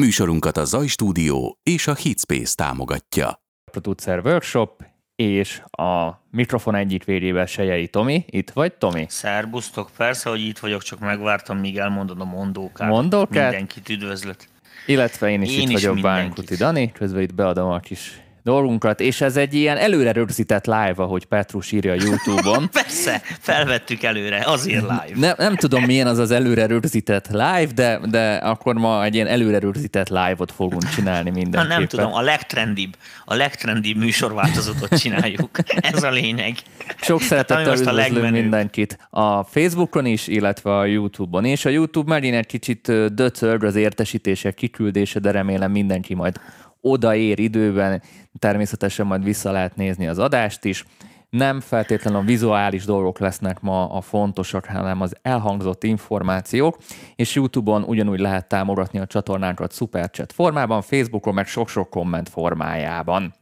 Műsorunkat a Zaj Stúdió és a Hitspace támogatja. Producer Workshop és a mikrofon egyik végével Sejei Tomi. Itt vagy, Tomi? Szerbusztok, persze, hogy itt vagyok, csak megvártam, míg elmondod a mondókát. Mondókát? Mindenkit üdvözlet. Illetve én is Én itt is vagyok, mindenkit. Bánkuti Dani, közben itt beadom a kis dolgunkat, és ez egy ilyen előre rögzített live, ahogy Petrus írja a Youtube-on. Persze, felvettük előre, azért live. Nem, nem tudom, milyen az az előre rögzített live, de, de akkor ma egy ilyen előre rögzített live-ot fogunk csinálni Na, mindenképpen. nem tudom, a legtrendibb, a legtrendibb műsorváltozatot csináljuk. Ez a lényeg. Sok Ami szeretettel üdvözlünk legmenőbb. mindenkit a Facebookon is, illetve a YouTube-on. És a YouTube megint egy kicsit döcög az értesítések kiküldése, de remélem mindenki majd odaér időben. Természetesen majd vissza lehet nézni az adást is. Nem feltétlenül a vizuális dolgok lesznek ma a fontosak, hanem az elhangzott információk, és YouTube-on ugyanúgy lehet támogatni a csatornánkat Superchat formában, Facebookon meg sok-sok komment formájában.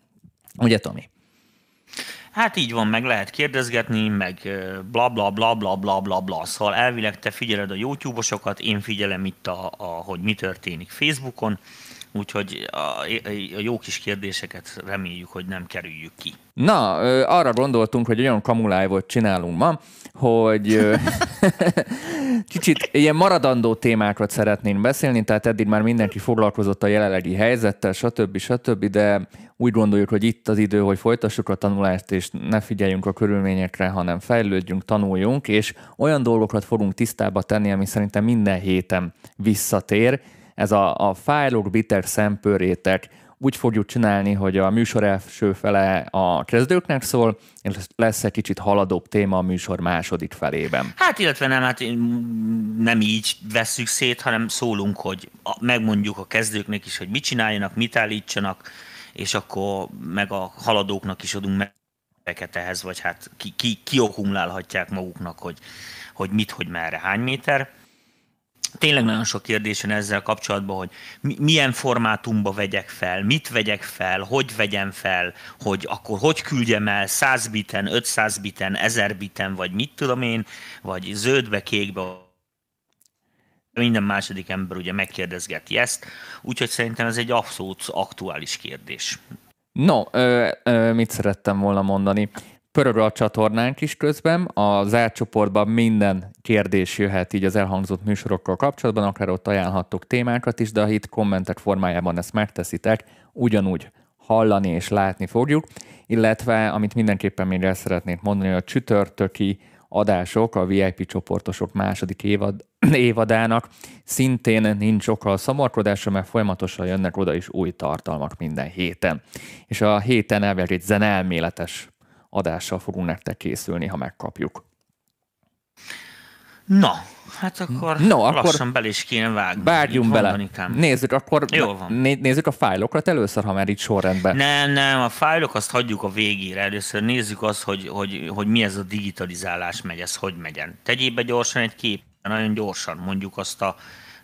Ugye, Tomi? Hát így van, meg lehet kérdezgetni, meg bla bla bla bla bla bla bla. Szóval elvileg te figyeled a YouTube-osokat, én figyelem itt, a, a, hogy mi történik Facebookon, úgyhogy a, a jó kis kérdéseket reméljük, hogy nem kerüljük ki. Na, arra gondoltunk, hogy olyan kamulájvot csinálunk ma, hogy kicsit ilyen maradandó témákat szeretnénk beszélni, tehát eddig már mindenki foglalkozott a jelenlegi helyzettel, stb. stb., de úgy gondoljuk, hogy itt az idő, hogy folytassuk a tanulást, és ne figyeljünk a körülményekre, hanem fejlődjünk, tanuljunk, és olyan dolgokat fogunk tisztába tenni, ami szerintem minden héten visszatér. Ez a, a fájlok, bitek, szempőrétek, úgy fogjuk csinálni, hogy a műsor első fele a kezdőknek szól, és lesz egy kicsit haladóbb téma a műsor második felében. Hát, illetve nem, hát nem így vesszük szét, hanem szólunk, hogy megmondjuk a kezdőknek is, hogy mit csináljanak, mit állítsanak, és akkor meg a haladóknak is adunk meg ehhez, vagy hát ki, ki, kiokumlálhatják maguknak, hogy, hogy mit, hogy merre, hány méter. Tényleg nagyon sok kérdés van ezzel kapcsolatban, hogy mi- milyen formátumba vegyek fel, mit vegyek fel, hogy vegyem fel, hogy akkor hogy küldjem el 100 biten, 500 biten, 1000 biten, vagy mit tudom én, vagy zöldbe, kékbe, minden második ember ugye megkérdezgeti ezt, úgyhogy szerintem ez egy abszolút aktuális kérdés. No, ö, ö, mit szerettem volna mondani? Pörög a csatornánk is közben, a zárt csoportban minden kérdés jöhet így az elhangzott műsorokkal kapcsolatban, akár ott ajánlhattok témákat is, de a hit kommentek formájában ezt megteszitek, ugyanúgy hallani és látni fogjuk, illetve amit mindenképpen még el szeretnék mondani, a csütörtöki adások, a VIP csoportosok második évad, évadának szintén nincs oka a szomorkodásra, mert folyamatosan jönnek oda is új tartalmak minden héten. És a héten elvileg egy zenelméletes adással fogunk nektek készülni, ha megkapjuk. Na, hát akkor, No, akkor lassan bele is kéne vágni. Vágjunk bele. mondanikám? Nézzük akkor, Jól van. né- nézzük a fájlokat először, ha már itt sorrendben. Nem, nem, a fájlok azt hagyjuk a végére. Először nézzük azt, hogy, hogy, hogy mi ez a digitalizálás megy, ez hogy megyen. Tegyél be gyorsan egy kép, nagyon gyorsan, mondjuk azt a,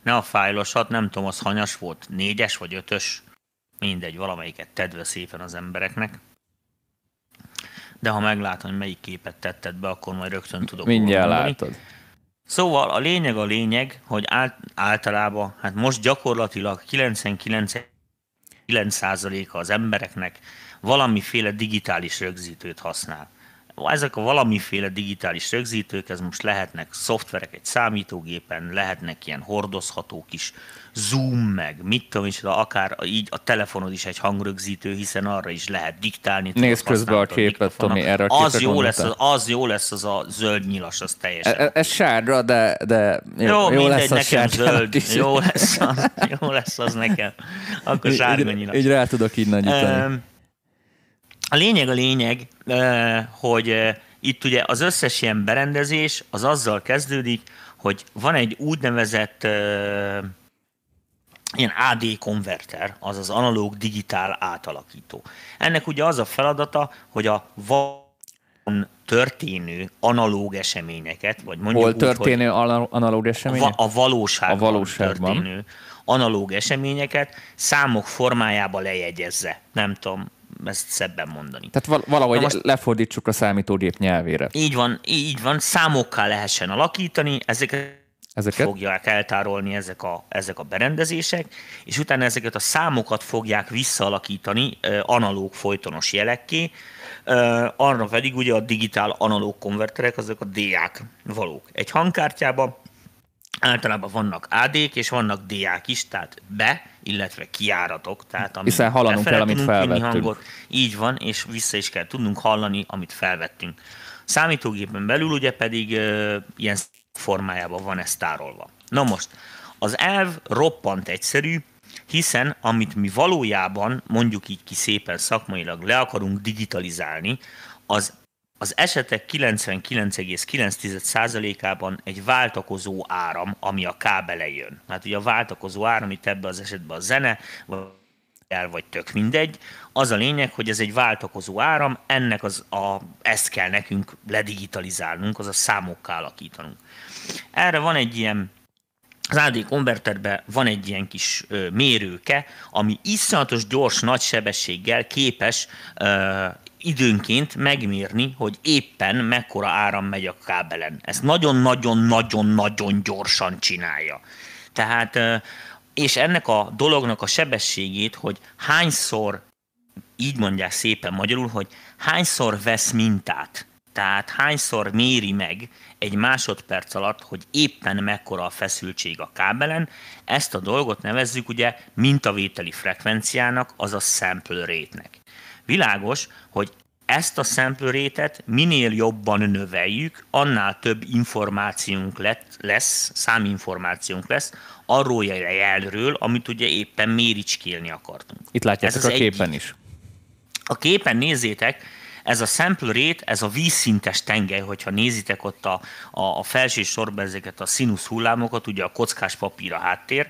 ne a fájlosat, nem tudom, az hanyas volt, négyes vagy ötös, mindegy, valamelyiket tedd be szépen az embereknek. De ha meglátom, hogy melyik képet tetted be, akkor majd rögtön tudok Mindjárt mondani. látod. Szóval a lényeg a lényeg, hogy át, általában, hát most gyakorlatilag 99%-a az embereknek valamiféle digitális rögzítőt használ. Ezek a valamiféle digitális rögzítők, ez most lehetnek szoftverek egy számítógépen, lehetnek ilyen hordozható kis Zoom, meg mit tudom is, akár így a telefonod is egy hangrögzítő, hiszen arra is lehet diktálni. Nézd közben a képet. Tomi, erre a az jó, lesz, az, az jó lesz az a zöld nyilas, az teljesen. E- e- Ez sárga, de, de jó, Jó, jó mindegy, lesz a nekem zöld. is. Jó lesz, az, jó lesz az nekem. Akkor sárga nyilas. így rá tudok így nagyítani. A lényeg a lényeg, hogy itt ugye az összes ilyen berendezés az azzal kezdődik, hogy van egy úgynevezett ilyen AD konverter, azaz analóg digitál átalakító. Ennek ugye az a feladata, hogy a van történő analóg eseményeket, vagy mondjuk Hol úgy, hogy- történő ana- analóg a, események? a valóságban, A valóságban. történő analóg eseményeket számok formájába lejegyezze. Nem tudom ezt szebben mondani. Tehát val- valahogy most- lefordítsuk a számítógép nyelvére. Így van, így van, számokká lehessen alakítani, ezeket ezeket? fogják eltárolni ezek a, ezek a berendezések, és utána ezeket a számokat fogják visszaalakítani analóg folytonos jelekké, arra pedig ugye a digitál analóg konverterek, azok a DA-k valók. Egy hangkártyában általában vannak AD-k és vannak DA-k is, tehát be, illetve kiáratok. Tehát ami Hiszen hallanunk kell, amit felvettünk. Hangot, így van, és vissza is kell tudnunk hallani, amit felvettünk. Számítógépen belül ugye pedig uh, ilyen formájában van ez tárolva. Na most, az elv roppant egyszerű, hiszen amit mi valójában, mondjuk így ki szépen szakmailag le akarunk digitalizálni, az az esetek 99,9%-ában egy váltakozó áram, ami a kábele jön. Hát ugye a váltakozó áram, itt ebben az esetben a zene, el vagy tök mindegy. Az a lényeg, hogy ez egy váltakozó áram, ennek az a, ezt kell nekünk ledigitalizálnunk, az a számokká alakítanunk. Erre van egy ilyen az AD konverterben van egy ilyen kis ö, mérőke, ami iszonyatos gyors, nagy sebességgel képes ö, időnként megmérni, hogy éppen mekkora áram megy a kábelen. Ezt nagyon-nagyon-nagyon-nagyon gyorsan csinálja. Tehát, ö, és ennek a dolognak a sebességét, hogy hányszor, így mondják szépen magyarul, hogy hányszor vesz mintát, tehát hányszor méri meg egy másodperc alatt, hogy éppen mekkora a feszültség a kábelen, ezt a dolgot nevezzük ugye mintavételi frekvenciának, azaz sample rate-nek. Világos, hogy ezt a sample rate minél jobban növeljük, annál több információnk lesz, száminformációnk lesz arról a jelről, amit ugye éppen méricskélni akartunk. Itt látjátok Ez a képen egy... is. A képen nézzétek, ez a sample rate, ez a vízszintes tengely, hogyha nézitek ott a, a, a felső sorban ezeket a színusz hullámokat, ugye a kockás papír a háttér,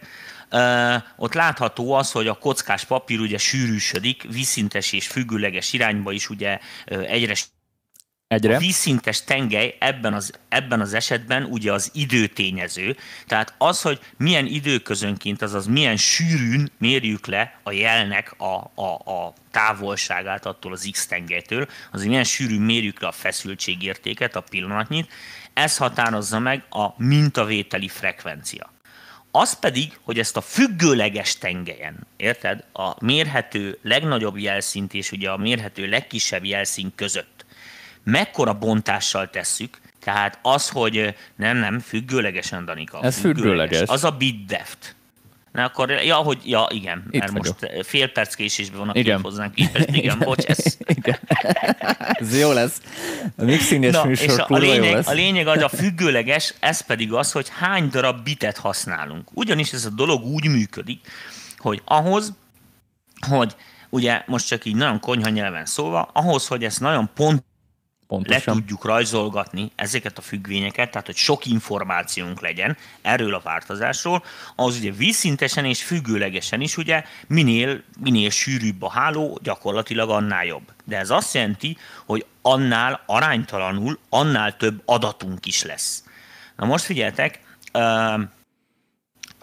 Uh, ott látható az, hogy a kockás papír ugye sűrűsödik, vízszintes és függőleges irányba is ugye uh, egyre Egyre. A vízszintes tengely ebben az, ebben az esetben ugye az időtényező, tehát az, hogy milyen időközönként, azaz milyen sűrűn mérjük le a jelnek a, a, a távolságát attól az X tengelytől, az, milyen sűrűn mérjük le a feszültségértéket, a pillanatnyit, ez határozza meg a mintavételi frekvencia. Az pedig, hogy ezt a függőleges tengelyen, érted, a mérhető legnagyobb jelszint és ugye a mérhető legkisebb jelszint között mekkora bontással tesszük, tehát az, hogy nem, nem, függőlegesen, Danika. Ez függőleges. függőleges. Az a bit deft. Na akkor, ja, hogy, ja, igen, Itt mert vagyok. most fél perc késésben van a igen. hozzánk képest. Igen, bocs, ez... igen. ez jó lesz. A mixing és műsor és a, a, lényeg, jó lesz. a lényeg az a függőleges, ez pedig az, hogy hány darab bitet használunk. Ugyanis ez a dolog úgy működik, hogy ahhoz, hogy ugye most csak így nagyon konyha nyelven szólva, ahhoz, hogy ezt nagyon pont Pontosan. le tudjuk rajzolgatni ezeket a függvényeket, tehát hogy sok információnk legyen erről a változásról, az ugye vízszintesen és függőlegesen is ugye minél, minél sűrűbb a háló, gyakorlatilag annál jobb. De ez azt jelenti, hogy annál aránytalanul, annál több adatunk is lesz. Na most figyeltek,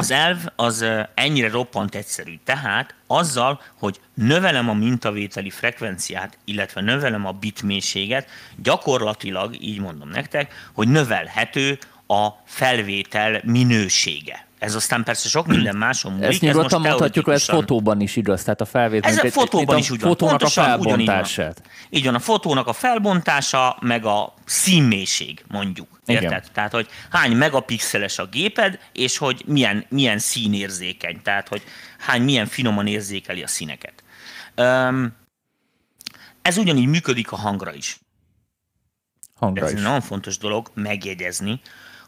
az elv az ennyire roppant egyszerű. Tehát azzal, hogy növelem a mintavételi frekvenciát, illetve növelem a bitmélységet, gyakorlatilag, így mondom nektek, hogy növelhető a felvétel minősége. Ez aztán persze sok minden máson múlik. Ezt nyugodtan mondhatjuk, hogy ez fotóban is igaz, tehát a felvétel. Ez a fotóban is úgy van. Fotónak a felbontását. Így van, a fotónak a felbontása, meg a színmélység, mondjuk. Érted? Igen. Tehát, hogy hány megapixeles a géped, és hogy milyen, milyen színérzékeny, tehát, hogy hány milyen finoman érzékeli a színeket. Um, ez ugyanígy működik a hangra is. Hangra ez is. egy nagyon fontos dolog megjegyezni,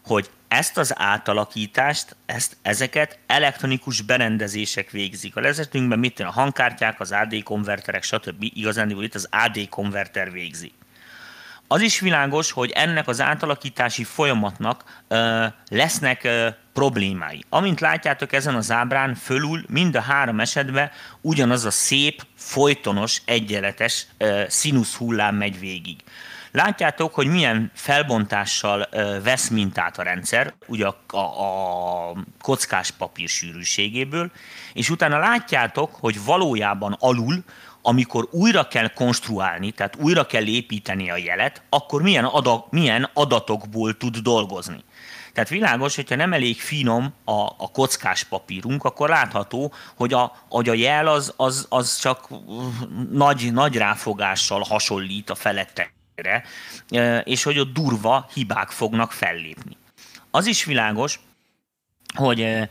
hogy ezt az átalakítást, ezt, ezeket elektronikus berendezések végzik. A lezetünkben mit a hangkártyák, az AD konverterek, stb. Igazán itt az AD konverter végzi. Az is világos, hogy ennek az átalakítási folyamatnak ö, lesznek ö, problémái. Amint látjátok ezen az ábrán, fölül mind a három esetben ugyanaz a szép, folytonos, egyenletes ö, színusz hullám megy végig. Látjátok, hogy milyen felbontással vesz mintát a rendszer, ugye a, a, a kockás papír sűrűségéből, és utána látjátok, hogy valójában alul, amikor újra kell konstruálni, tehát újra kell építeni a jelet, akkor milyen, adag, milyen adatokból tud dolgozni. Tehát világos, hogyha nem elég finom a, a kockás papírunk, akkor látható, hogy a, hogy a jel az, az, az csak nagy, nagy ráfogással hasonlít a felettekre, és hogy ott durva hibák fognak fellépni. Az is világos, hogy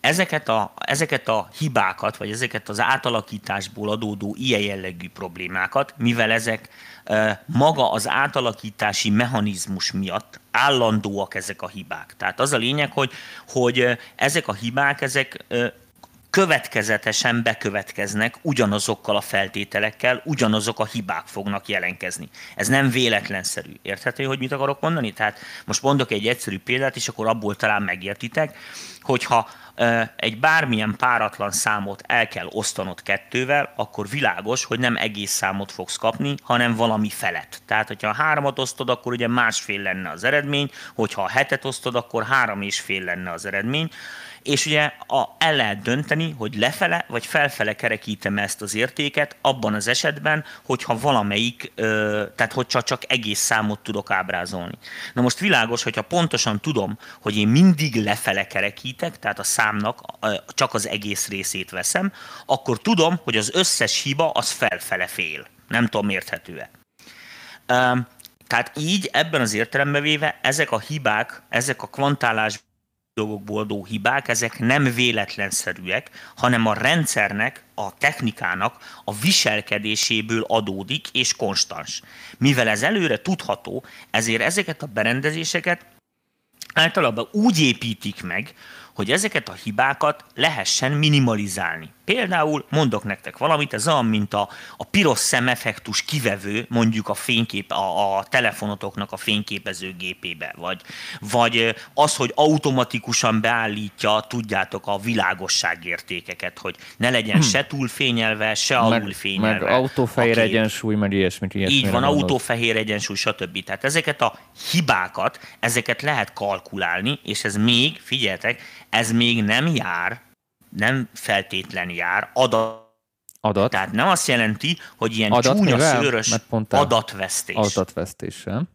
ezeket a, ezeket a hibákat, vagy ezeket az átalakításból adódó ilyen jellegű problémákat, mivel ezek maga az átalakítási mechanizmus miatt állandóak ezek a hibák. Tehát az a lényeg, hogy, hogy ezek a hibák, ezek következetesen bekövetkeznek ugyanazokkal a feltételekkel, ugyanazok a hibák fognak jelenkezni. Ez nem véletlenszerű. Érthető, hogy mit akarok mondani? Tehát most mondok egy egyszerű példát, és akkor abból talán megértitek, hogyha egy bármilyen páratlan számot el kell osztanod kettővel, akkor világos, hogy nem egész számot fogsz kapni, hanem valami felett. Tehát, hogyha a háromat osztod, akkor ugye másfél lenne az eredmény, hogyha a hetet osztod, akkor három és fél lenne az eredmény és ugye a, el lehet dönteni, hogy lefele vagy felfele kerekítem ezt az értéket abban az esetben, hogyha valamelyik, ö, tehát hogyha csak egész számot tudok ábrázolni. Na most világos, hogyha pontosan tudom, hogy én mindig lefele kerekítek, tehát a számnak csak az egész részét veszem, akkor tudom, hogy az összes hiba az felfele fél. Nem tudom, érthető-e. Tehát így ebben az értelemben véve ezek a hibák, ezek a kvantálás dolgokból adó hibák, ezek nem véletlenszerűek, hanem a rendszernek, a technikának a viselkedéséből adódik és konstans. Mivel ez előre tudható, ezért ezeket a berendezéseket általában úgy építik meg, hogy ezeket a hibákat lehessen minimalizálni. Például mondok nektek valamit, ez olyan, mint a, a piros szemeffektus kivevő, mondjuk a fénykép, a, a telefonotoknak a fényképezőgépébe, vagy, vagy az, hogy automatikusan beállítja, tudjátok, a világosságértékeket, hogy ne legyen hmm. se túlfényelve, se alulfényelve. Meg autófehér egyensúly, meg ilyesmit. Így van, autófehér egyensúly, stb. Tehát ezeket a hibákat, ezeket lehet kalkulálni, és ez még, figyeljetek, ez még nem jár nem feltétlen jár adat Adat. Tehát nem azt jelenti, hogy ilyen adat csúnya mivel? szőrös adatvesztés. Adatvesztéssel.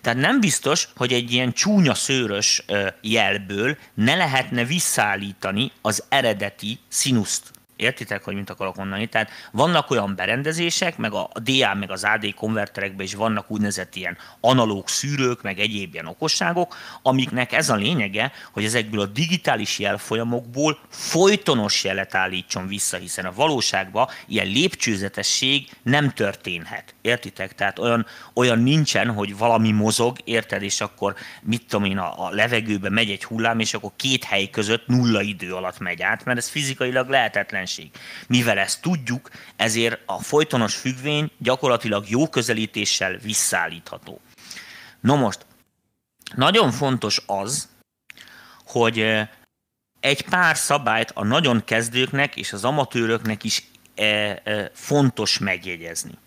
Tehát nem biztos, hogy egy ilyen csúnya szőrös jelből ne lehetne visszaállítani az eredeti színuszt Értitek, hogy mit akarok mondani? Tehát vannak olyan berendezések, meg a DA, meg az AD konverterekben is vannak úgynevezett ilyen analóg szűrők, meg egyéb ilyen okosságok, amiknek ez a lényege, hogy ezekből a digitális jelfolyamokból folytonos jelet állítson vissza, hiszen a valóságban ilyen lépcsőzetesség nem történhet. Értitek? Tehát olyan, olyan nincsen, hogy valami mozog, érted, és akkor mit tudom én, a, a levegőbe megy egy hullám, és akkor két hely között nulla idő alatt megy át, mert ez fizikailag lehetetlen jelenség. Mivel ezt tudjuk, ezért a folytonos függvény gyakorlatilag jó közelítéssel visszaállítható. No most, nagyon fontos az, hogy eh, egy pár szabályt a nagyon kezdőknek és az amatőröknek is eh, eh, fontos megjegyezni.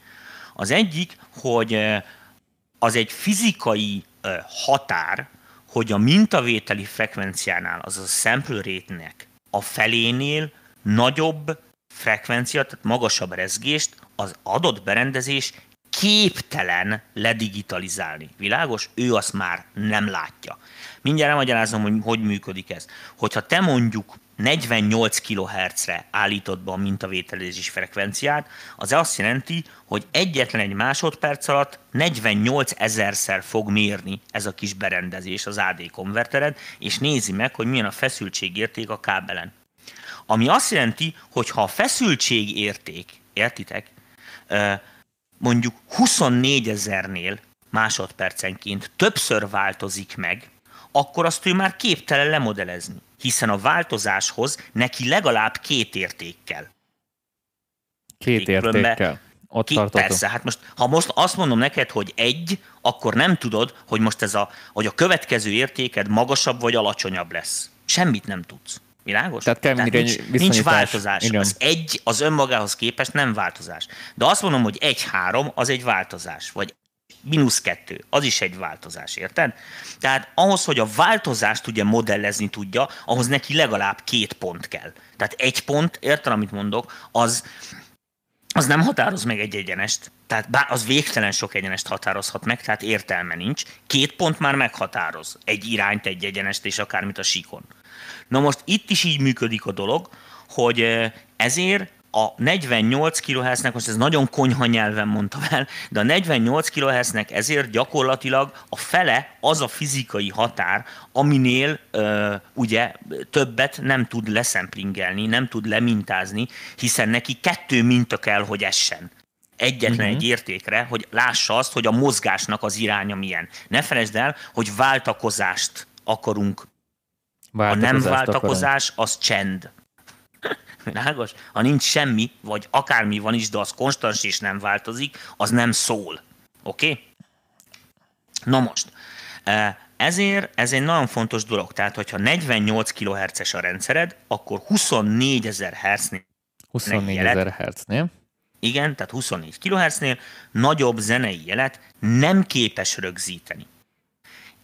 Az egyik, hogy az egy fizikai határ, hogy a mintavételi frekvenciánál, azaz a sample rate-nek a felénél nagyobb frekvencia, tehát magasabb rezgést az adott berendezés képtelen ledigitalizálni. Világos? Ő azt már nem látja. Mindjárt elmagyarázom, hogy hogy működik ez. Hogyha te mondjuk 48 kHz-re állítod be a mintavételezés frekvenciát, az azt jelenti, hogy egyetlen egy másodperc alatt 48 ezerszer fog mérni ez a kis berendezés az AD konvertered, és nézi meg, hogy milyen a feszültségérték a kábelen. Ami azt jelenti, hogy ha a feszültség érték, értitek, mondjuk 24 ezernél másodpercenként többször változik meg, akkor azt ő már képtelen lemodelezni, hiszen a változáshoz neki legalább két érték kell. Két értékkel. Ott Ki, persze, hát most, ha most azt mondom neked, hogy egy, akkor nem tudod, hogy most ez a, hogy a következő értéked magasabb vagy alacsonyabb lesz. Semmit nem tudsz. Világos? Tehát kell Tehát nincs, nincs változás. Igen. Az egy az önmagához képest nem változás. De azt mondom, hogy egy-három az egy változás. Vagy mínusz kettő, az is egy változás, érted? Tehát ahhoz, hogy a változást ugye modellezni tudja, ahhoz neki legalább két pont kell. Tehát egy pont, érted, amit mondok, az az nem határoz meg egy egyenest, tehát bár az végtelen sok egyenest határozhat meg, tehát értelme nincs. Két pont már meghatároz egy irányt, egy egyenest és akármit a síkon. Na most itt is így működik a dolog, hogy ezért a 48 kHz-nek, most ez nagyon konyha nyelven mondtam el, de a 48 kHz-nek ezért gyakorlatilag a fele az a fizikai határ, aminél ö, ugye többet nem tud leszemplingelni, nem tud lemintázni, hiszen neki kettő minta kell, hogy essen egyetlen uh-huh. egy értékre, hogy lássa azt, hogy a mozgásnak az iránya milyen. Ne felejtsd el, hogy váltakozást akarunk. A nem váltakozás, akarunk. az csend. Világos? Ha nincs semmi, vagy akármi van is, de az konstans és nem változik, az nem szól. Oké? Okay? Na most, e, ezért ez egy nagyon fontos dolog. Tehát, hogyha 48 kHz-es a rendszered, akkor 24 ezer Hz-nél 24 ezer Hz-nél? Igen, tehát 24 kHz-nél nagyobb zenei jelet nem képes rögzíteni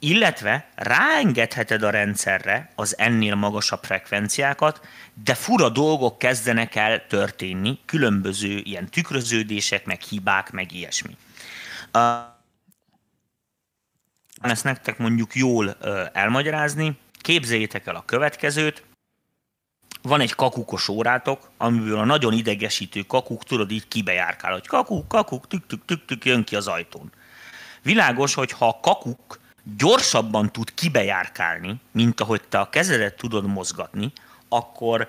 illetve ráengedheted a rendszerre az ennél magasabb frekvenciákat, de fura dolgok kezdenek el történni, különböző ilyen tükröződések, meg hibák, meg ilyesmi. Uh, ezt nektek mondjuk jól elmagyarázni, képzeljétek el a következőt, van egy kakukos órátok, amiből a nagyon idegesítő kakuk, tudod, így kibejárkál, hogy kakuk, kakuk, tük, tük, tük, tük, jön ki az ajtón. Világos, hogy ha kakuk gyorsabban tud kibejárkálni, mint ahogy te a kezedet tudod mozgatni, akkor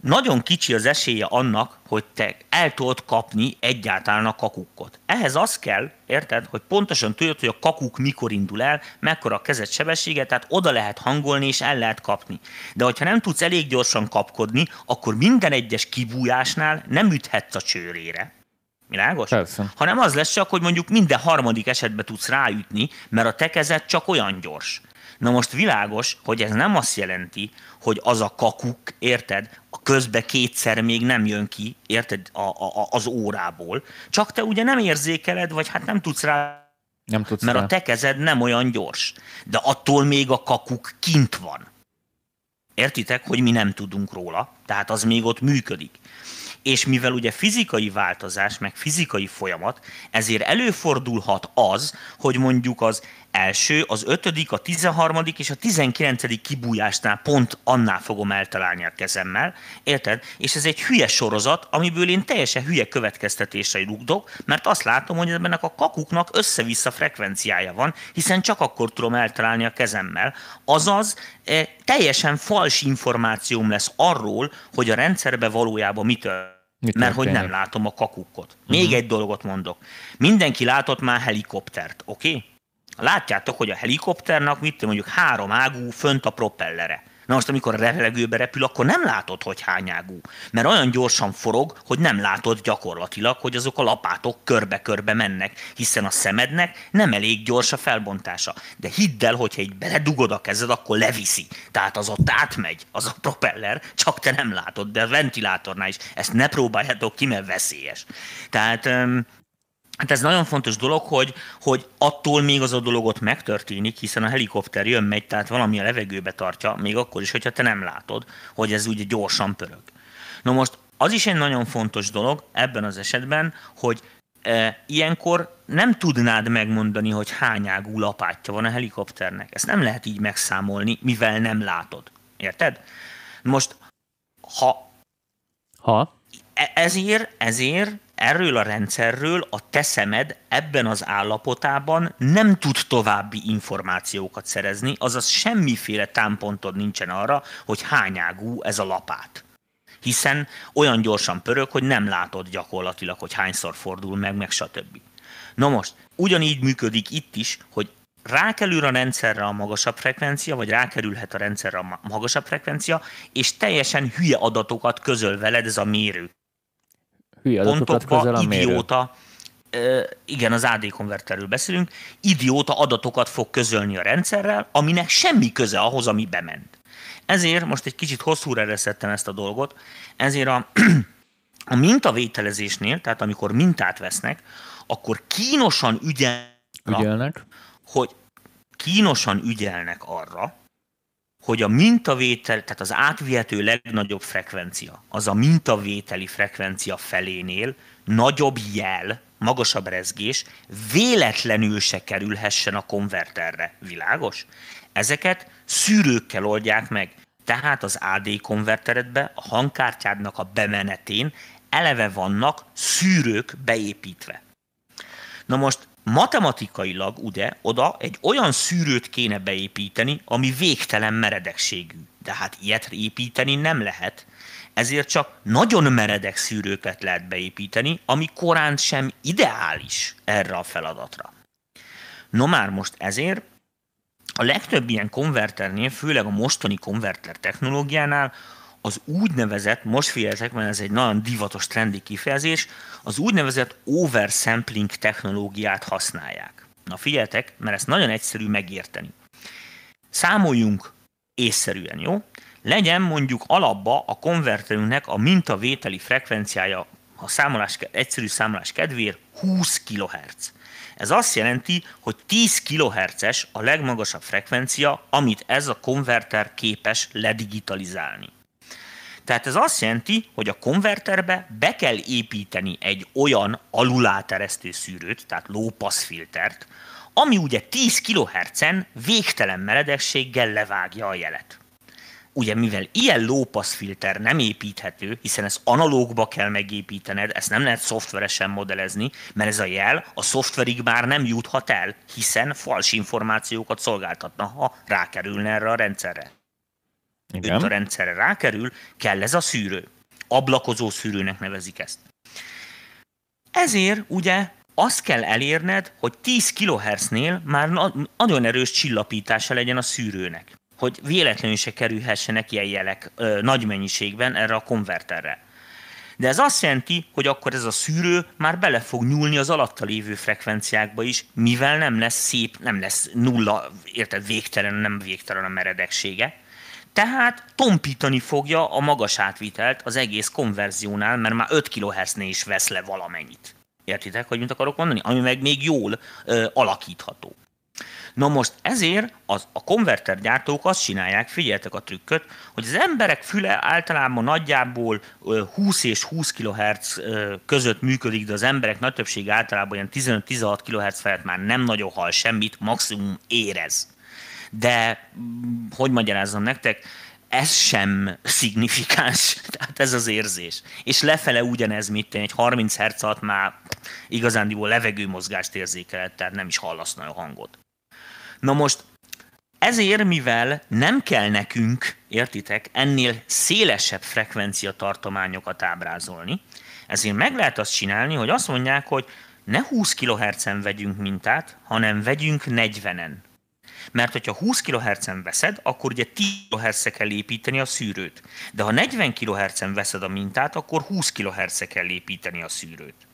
nagyon kicsi az esélye annak, hogy te el tudod kapni egyáltalán a kakukkot. Ehhez az kell, érted, hogy pontosan tudod, hogy a kakuk mikor indul el, mekkora a kezed sebessége, tehát oda lehet hangolni és el lehet kapni. De hogyha nem tudsz elég gyorsan kapkodni, akkor minden egyes kibújásnál nem üthetsz a csőrére. Világos? Persze. Hanem az lesz csak, hogy mondjuk minden harmadik esetben tudsz ráütni, mert a te kezed csak olyan gyors. Na most világos, hogy ez nem azt jelenti, hogy az a kakuk, érted, a közbe kétszer még nem jön ki, érted, a, a, az órából. Csak te ugye nem érzékeled, vagy hát nem tudsz rá nem tudsz mert rá. a te kezed nem olyan gyors. De attól még a kakuk kint van. Értitek, hogy mi nem tudunk róla, tehát az még ott működik és mivel ugye fizikai változás, meg fizikai folyamat, ezért előfordulhat az, hogy mondjuk az első, az ötödik, a tizenharmadik és a tizenkilencedik kibújásnál pont annál fogom eltalálni a kezemmel, érted? És ez egy hülye sorozat, amiből én teljesen hülye következtetésre rugdok, mert azt látom, hogy ebben a kakuknak össze-vissza frekvenciája van, hiszen csak akkor tudom eltalálni a kezemmel. Azaz, e, teljesen fals információm lesz arról, hogy a rendszerbe valójában mi történik Mit mert hogy nem látom a kakukkot. Még uh-huh. egy dolgot mondok. Mindenki látott már helikoptert, oké? Okay? Látjátok, hogy a helikopternak mit mondjuk három ágú fönt a propellere. Na most, amikor a levegőbe repül, akkor nem látod, hogy hány ágú. Mert olyan gyorsan forog, hogy nem látod gyakorlatilag, hogy azok a lapátok körbe-körbe mennek, hiszen a szemednek nem elég gyors a felbontása. De hidd el, hogyha egy beledugod a kezed, akkor leviszi. Tehát az ott átmegy, az a propeller, csak te nem látod, de a ventilátornál is. Ezt ne próbáljátok ki, mert veszélyes. Tehát Hát ez nagyon fontos dolog, hogy, hogy attól még az a dolog ott megtörténik, hiszen a helikopter jön, megy, tehát valami a levegőbe tartja, még akkor is, hogyha te nem látod, hogy ez úgy gyorsan pörög. Na most az is egy nagyon fontos dolog ebben az esetben, hogy e, ilyenkor nem tudnád megmondani, hogy hány ágú lapátja van a helikopternek. Ezt nem lehet így megszámolni, mivel nem látod. Érted? Most, ha... Ha? E, ezért, ezért erről a rendszerről a te szemed ebben az állapotában nem tud további információkat szerezni, azaz semmiféle támpontod nincsen arra, hogy hányágú ez a lapát. Hiszen olyan gyorsan pörög, hogy nem látod gyakorlatilag, hogy hányszor fordul meg, meg stb. Na most, ugyanígy működik itt is, hogy rákerül a rendszerre a magasabb frekvencia, vagy rákerülhet a rendszerre a magasabb frekvencia, és teljesen hülye adatokat közöl veled ez a mérő hülye pontokba idióta, igen, az AD konverterről beszélünk, idióta adatokat fog közölni a rendszerrel, aminek semmi köze ahhoz, ami bement. Ezért, most egy kicsit hosszúra reszettem ezt a dolgot, ezért a, a mintavételezésnél, tehát amikor mintát vesznek, akkor kínosan ügyel, ügyelnek, hogy kínosan ügyelnek arra, hogy a mintavétel, tehát az átvihető legnagyobb frekvencia, az a mintavételi frekvencia felénél nagyobb jel, magasabb rezgés véletlenül se kerülhessen a konverterre. Világos? Ezeket szűrőkkel oldják meg. Tehát az AD konverteredbe, a hangkártyádnak a bemenetén eleve vannak szűrők beépítve. Na most matematikailag ugye oda egy olyan szűrőt kéne beépíteni, ami végtelen meredekségű. De hát ilyet építeni nem lehet, ezért csak nagyon meredek szűrőket lehet beépíteni, ami korán sem ideális erre a feladatra. No már most ezért a legtöbb ilyen konverternél, főleg a mostani konverter technológiánál az úgynevezett, most figyeljetek, mert ez egy nagyon divatos trendi kifejezés, az úgynevezett oversampling technológiát használják. Na figyeljetek, mert ezt nagyon egyszerű megérteni. Számoljunk észszerűen, jó? Legyen mondjuk alapba a konverterünknek a mintavételi frekvenciája a számolás, egyszerű számolás kedvéért 20 kHz. Ez azt jelenti, hogy 10 kHz-es a legmagasabb frekvencia, amit ez a konverter képes ledigitalizálni. Tehát ez azt jelenti, hogy a konverterbe be kell építeni egy olyan aluláteresztő szűrőt, tehát low pass filtert, ami ugye 10 kHz-en végtelen meredekséggel levágja a jelet. Ugye mivel ilyen low pass filter nem építhető, hiszen ezt analógba kell megépítened, ezt nem lehet szoftveresen modellezni, mert ez a jel a szoftverig már nem juthat el, hiszen fals információkat szolgáltatna, ha rákerülne erre a rendszerre. Igen. a rendszerre rákerül, kell ez a szűrő. Ablakozó szűrőnek nevezik ezt. Ezért ugye azt kell elérned, hogy 10 kHz-nél már nagyon erős csillapítása legyen a szűrőnek, hogy véletlenül se kerülhessenek ilyen jelek ö, nagy mennyiségben erre a konverterre. De ez azt jelenti, hogy akkor ez a szűrő már bele fog nyúlni az alatta lévő frekvenciákba is, mivel nem lesz szép, nem lesz nulla, érted, végtelen, nem végtelen a meredeksége, tehát tompítani fogja a magas átvitelt az egész konverziónál, mert már 5 kHz-nél is vesz le valamennyit. Értitek, hogy mit akarok mondani? Ami meg még jól ö, alakítható. Na most ezért az, a konverter gyártók azt csinálják, figyeltek a trükköt, hogy az emberek füle általában nagyjából 20 és 20 kHz között működik, de az emberek nagy többsége általában ilyen 15-16 kHz felett már nem nagyon hall semmit, maximum érez de mm, hogy magyarázzam nektek, ez sem szignifikáns, tehát ez az érzés. És lefele ugyanez, mint egy 30 Hz alatt már igazándiból levegőmozgást érzékelhet, tehát nem is hallasz nagyon hangot. Na most ezért, mivel nem kell nekünk, értitek, ennél szélesebb frekvencia tartományokat ábrázolni, ezért meg lehet azt csinálni, hogy azt mondják, hogy ne 20 kHz-en vegyünk mintát, hanem vegyünk 40-en. Mert hogyha 20 kHz-en veszed, akkor ugye 10 kHz-re kell építeni a szűrőt. De ha 40 kHz-en veszed a mintát, akkor 20 kHz-re kell építeni a szűrőt.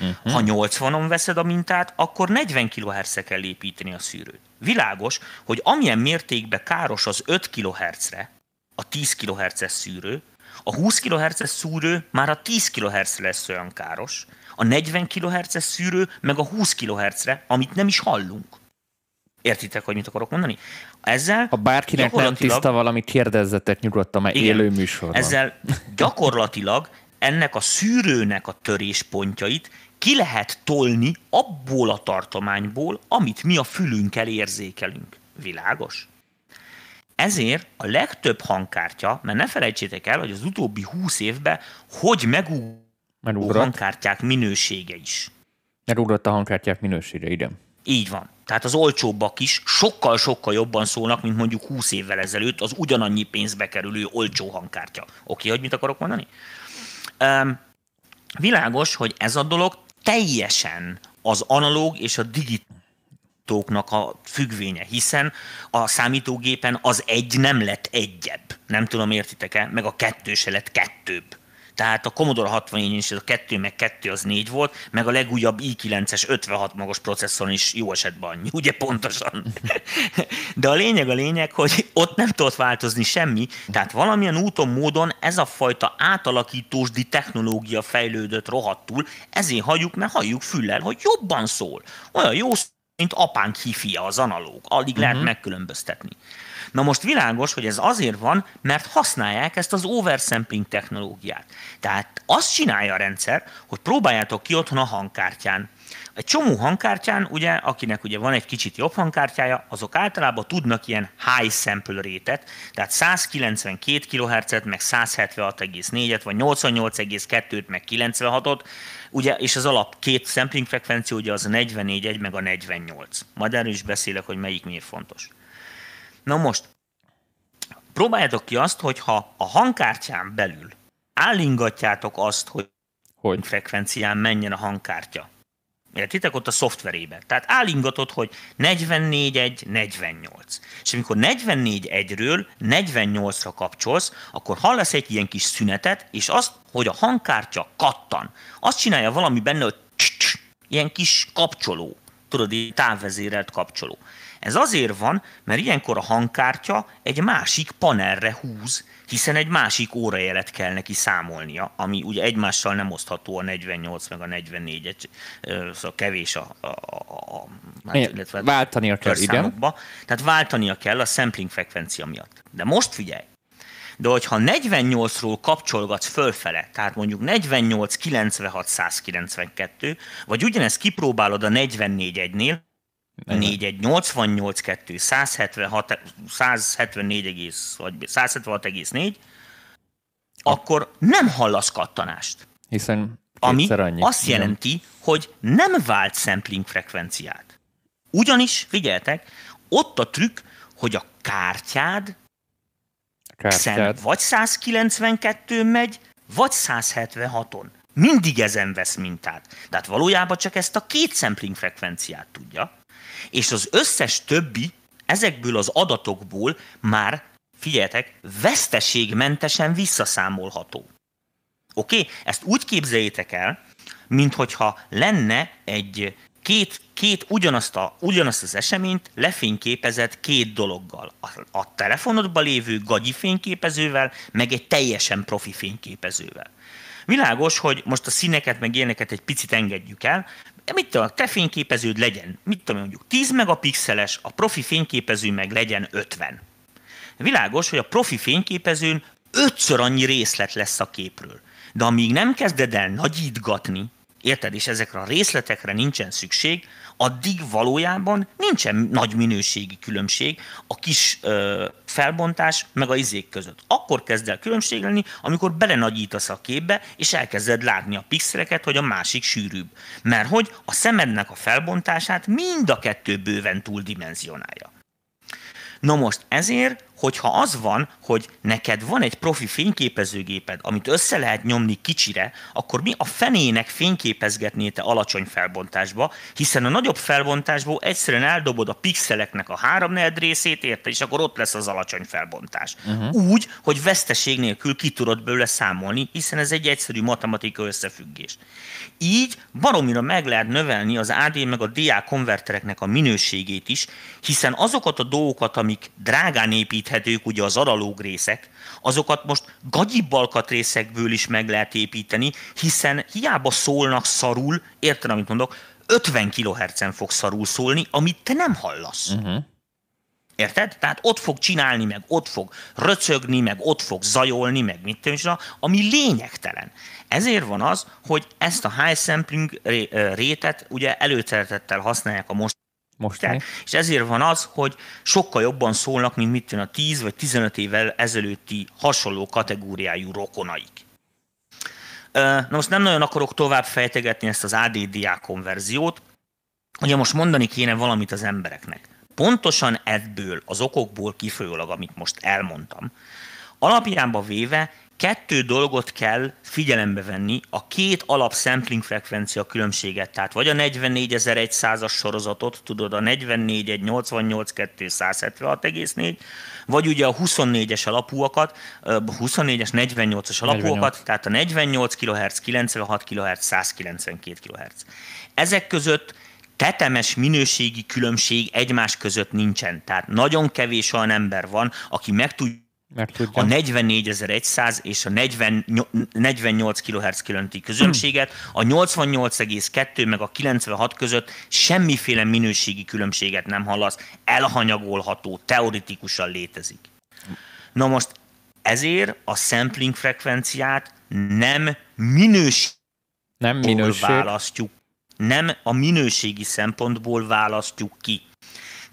Uh-huh. Ha 80-on veszed a mintát, akkor 40 kHz-re kell építeni a szűrőt. Világos, hogy amilyen mértékben káros az 5 kHz-re a 10 kHz-es szűrő, a 20 kHz-es szűrő már a 10 kHz-re lesz olyan káros, a 40 kHz-es szűrő meg a 20 kHz-re, amit nem is hallunk. Értitek, hogy mit akarok mondani? Ezzel Ha bárkinek nem tiszta valami, kérdezzetek nyugodtan, mert igen, élő műsor Ezzel gyakorlatilag ennek a szűrőnek a töréspontjait ki lehet tolni abból a tartományból, amit mi a fülünkkel érzékelünk. Világos? Ezért a legtöbb hangkártya, mert ne felejtsétek el, hogy az utóbbi húsz évben hogy megugrott a hangkártyák minősége is. Megugrott a hangkártyák minősége, igen. Így van. Tehát az olcsóbbak is sokkal-sokkal jobban szólnak, mint mondjuk 20 évvel ezelőtt az ugyanannyi pénzbe kerülő olcsó hangkártya. Oké, hogy mit akarok mondani? Um, világos, hogy ez a dolog teljesen az analóg és a digitóknak a függvénye, hiszen a számítógépen az egy nem lett egyebb. Nem tudom, értitek-e? Meg a kettő se lett kettőbb. Tehát a Commodore 64 is a 2 meg 2 az 4 volt, meg a legújabb i9-es 56 magos processzoron is jó esetben annyi, ugye pontosan. De a lényeg a lényeg, hogy ott nem tudott változni semmi, tehát valamilyen úton, módon ez a fajta átalakítósdi technológia fejlődött rohadtul, ezért hagyjuk, mert halljuk füllel, hogy jobban szól. Olyan jó mint apánk hifia, az analóg. Alig uh-huh. lehet mhm. megkülönböztetni. Na most világos, hogy ez azért van, mert használják ezt az oversampling technológiát. Tehát azt csinálja a rendszer, hogy próbáljátok ki otthon a hangkártyán. Egy csomó hangkártyán, ugye, akinek ugye van egy kicsit jobb hangkártyája, azok általában tudnak ilyen high sample rate-et, tehát 192 kHz-et, meg 176,4-et, vagy 88,2-t, meg 96-ot, ugye, és az alap két sampling frekvenció, ugye az a 44,1, meg a 48. Majd erről is beszélek, hogy melyik miért fontos. Na most, próbáljátok ki azt, hogyha a hangkártyán belül állingatjátok azt, hogy, hogy? frekvencián menjen a hangkártya. Értitek ott a szoftverében. Tehát állingatod, hogy 44 48. És amikor 44 ről 48-ra kapcsolsz, akkor hallasz egy ilyen kis szünetet, és azt, hogy a hangkártya kattan. Azt csinálja valami benne, hogy ilyen kis kapcsoló. Tudod, egy távvezérelt kapcsoló. Ez azért van, mert ilyenkor a hangkártya egy másik panelre húz, hiszen egy másik órajelet kell neki számolnia, ami ugye egymással nem osztható a 48 meg a 44, egy, szóval kevés a, a, a, a illetve váltania kell, igen. Tehát váltania kell a sampling frekvencia miatt. De most figyelj, de hogyha 48-ról kapcsolgatsz fölfele, tehát mondjuk 48, 96, 192, vagy ugyanezt kipróbálod a 44 egynél, 4 1 88 2 176 174, vagy 176,4, akkor nem hallasz kattanást. Hiszen ami annyi. azt jelenti, hogy nem vált sampling frekvenciát. Ugyanis, figyeltek, ott a trükk, hogy a kártyád, kártyád. vagy 192 megy, vagy 176-on. Mindig ezen vesz mintát. Tehát valójában csak ezt a két sampling frekvenciát tudja és az összes többi ezekből az adatokból már, figyeljetek, veszteségmentesen visszaszámolható. Oké? Ezt úgy képzeljétek el, mint hogyha lenne egy két, két ugyanazt, a, ugyanazt az eseményt lefényképezett két dologgal. A, a telefonodban lévő gagyi fényképezővel, meg egy teljesen profi fényképezővel. Világos, hogy most a színeket meg ilyeneket egy picit engedjük el, mit tudom, te fényképeződ legyen, mit tudom mondjuk 10 megapixeles, a profi fényképező meg legyen 50. Világos, hogy a profi fényképezőn ötször annyi részlet lesz a képről. De amíg nem kezded el nagyítgatni, érted, és ezekre a részletekre nincsen szükség, addig valójában nincsen nagy minőségi különbség a kis ö, felbontás meg a izék között. Akkor kezd el különbség lenni, amikor belenagyítasz a képbe, és elkezded látni a pixeleket, hogy a másik sűrűbb. Mert hogy a szemednek a felbontását mind a kettő bőven túldimenzionálja. Na most ezért hogyha az van, hogy neked van egy profi fényképezőgéped, amit össze lehet nyomni kicsire, akkor mi a fenének fényképezgetné te alacsony felbontásba, hiszen a nagyobb felbontásból egyszerűen eldobod a pixeleknek a háromnegyed részét, érte, és akkor ott lesz az alacsony felbontás. Uh-huh. Úgy, hogy veszteség nélkül ki tudod belőle számolni, hiszen ez egy egyszerű matematikai összefüggés. Így baromira meg lehet növelni az AD meg a DA konvertereknek a minőségét is, hiszen azokat a dolgokat, amik drágán épít építhetők, ugye az analóg részek, azokat most gagyibb alkatrészekből is meg lehet építeni, hiszen hiába szólnak szarul, érted, amit mondok, 50 kHz-en fog szarul szólni, amit te nem hallasz. Uh-huh. Érted? Tehát ott fog csinálni, meg ott fog röcögni, meg ott fog zajolni, meg mit tudom, ami lényegtelen. Ezért van az, hogy ezt a high sampling rétet ugye előszeretettel használják a most most És ezért van az, hogy sokkal jobban szólnak, mint mit a 10 vagy 15 évvel ezelőtti hasonló kategóriájú rokonaik. Na most nem nagyon akarok tovább fejtegetni ezt az ADDA konverziót. Ugye most mondani kéne valamit az embereknek. Pontosan ebből, az okokból kifolyólag, amit most elmondtam, alapjában véve kettő dolgot kell figyelembe venni, a két alap sampling frekvencia különbséget, tehát vagy a 44100-as sorozatot, tudod, a 44 1 88 2 176,4, vagy ugye a 24-es alapúakat, 24-es 48-as alapúakat, 48. tehát a 48 kHz, 96 kHz, 192 kHz. Ezek között tetemes minőségi különbség egymás között nincsen. Tehát nagyon kevés olyan ember van, aki meg tud Meg tudja. a 44100 és a 40, 48 kHz különti közönséget, a 88,2 meg a 96 között semmiféle minőségi különbséget nem hallasz, elhanyagolható, teoretikusan létezik. Na most ezért a sampling frekvenciát nem minőségi Nem minőség. választjuk, nem a minőségi szempontból választjuk ki.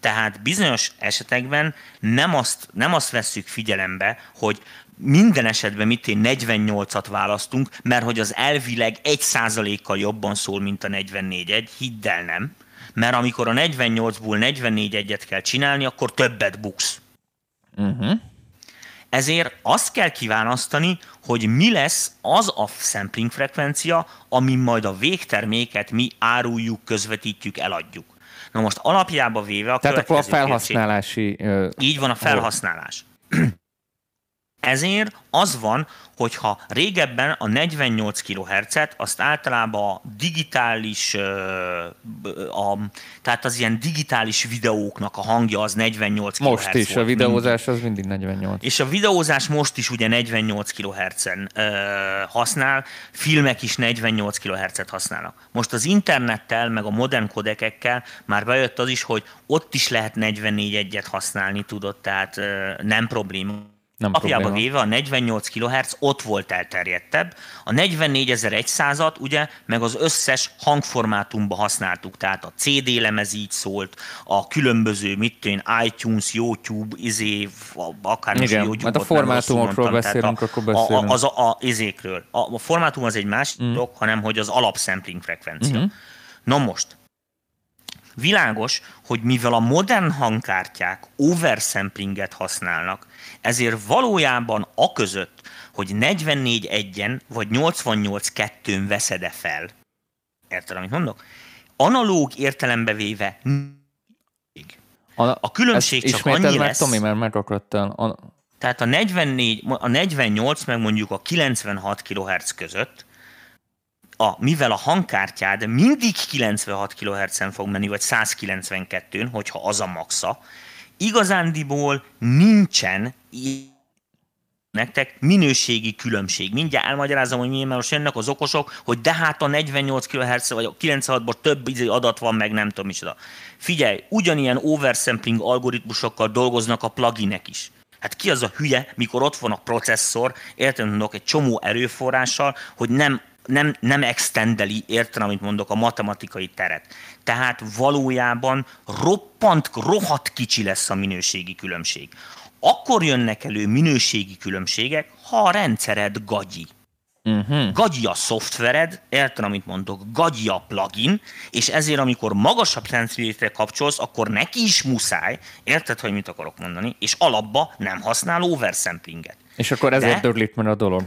Tehát bizonyos esetekben nem azt, nem azt vesszük figyelembe, hogy minden esetben mit én 48-at választunk, mert hogy az elvileg 1%-kal jobban szól, mint a 44-1, hidd el nem. Mert amikor a 48-ból 44 egyet kell csinálni, akkor többet buksz. Uh-huh. Ezért azt kell kiválasztani, hogy mi lesz az a sampling frekvencia, ami majd a végterméket mi áruljuk, közvetítjük, eladjuk. Na most alapjába véve a Tehát akkor a felhasználási... Így van a felhasználás. Ezért az van, hogyha régebben a 48 kHz-et azt általában a digitális, a, tehát az ilyen digitális videóknak a hangja az 48 kHz Most is, a volt videózás az mindig 48. és a videózás most is ugye 48 kHz-en használ, filmek is 48 kHz-et használnak. Most az internettel, meg a modern kodekekkel már bejött az is, hogy ott is lehet 44 egyet használni, tudod, tehát ö, nem probléma. Nem Apjába probléma. véve a 48 kHz ott volt elterjedtebb, a 44100-at ugye meg az összes hangformátumban használtuk, tehát a CD lemez így szólt, a különböző, mit én, iTunes, YouTube, izé, akár Igen, YouTube-ot hát a formátumokról beszélünk, a, akkor beszélünk. a, az a, a izékről. A, a formátum az egy másik mm. dolog, hanem hogy az alapsampling frekvencia. Mhm. Na most, Világos, hogy mivel a modern hangkártyák oversamplinget használnak, ezért valójában a között, hogy 44 egyen vagy 88 kettőn veszed-e fel, érted, amit mondok? Analóg értelembe véve a különbség ezt csak annyi meg, lesz- Tomi, mert megakadtál. A, tehát a 44, a 48 meg mondjuk a 96 kHz között, a, mivel a hangkártyád mindig 96 kHz-en fog menni, vagy 192-n, hogyha az a maxa, igazándiból nincsen nektek minőségi különbség. Mindjárt elmagyarázom, hogy miért, mert most jönnek az okosok, hogy de hát a 48 kHz vagy a 96-ból több izé adat van, meg nem tudom micsoda. Figyelj, ugyanilyen oversampling algoritmusokkal dolgoznak a pluginek is. Hát ki az a hülye, mikor ott van a processzor, értem, mondok, egy csomó erőforrással, hogy nem nem, nem extendeli, értem, amit mondok, a matematikai teret. Tehát valójában roppant, rohadt kicsi lesz a minőségi különbség. Akkor jönnek elő minőségi különbségek, ha a rendszered gagyi. uh-huh. Gagyi a szoftvered, érted, amit mondok, gagyi a plugin, és ezért, amikor magasabb sensitivity kapcsolsz, akkor neki is muszáj, érted, hogy mit akarok mondani, és alapba nem használ oversamplinget. És akkor ezért De- döglik meg a dolog.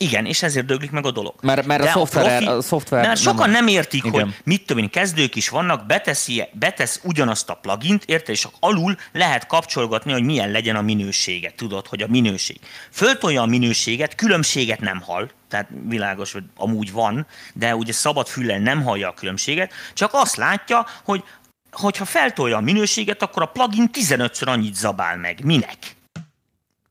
Igen, és ezért döglik meg a dolog. Mert- mert a szoftver- a szoftver Mert nem sokan a- nem értik, Igen. hogy mit tudom én, kezdők is vannak, beteszi, betesz ugyanazt a plugint, érted, és alul lehet kapcsolgatni, hogy milyen legyen a minősége. Tudod, hogy a minőség. Föltolja a minőséget, különbséget nem hall, tehát világos, hogy amúgy van, de ugye szabad füllel nem hallja a különbséget, csak azt látja, hogy hogyha feltolja a minőséget, akkor a plugin 15-ször annyit zabál meg. Minek?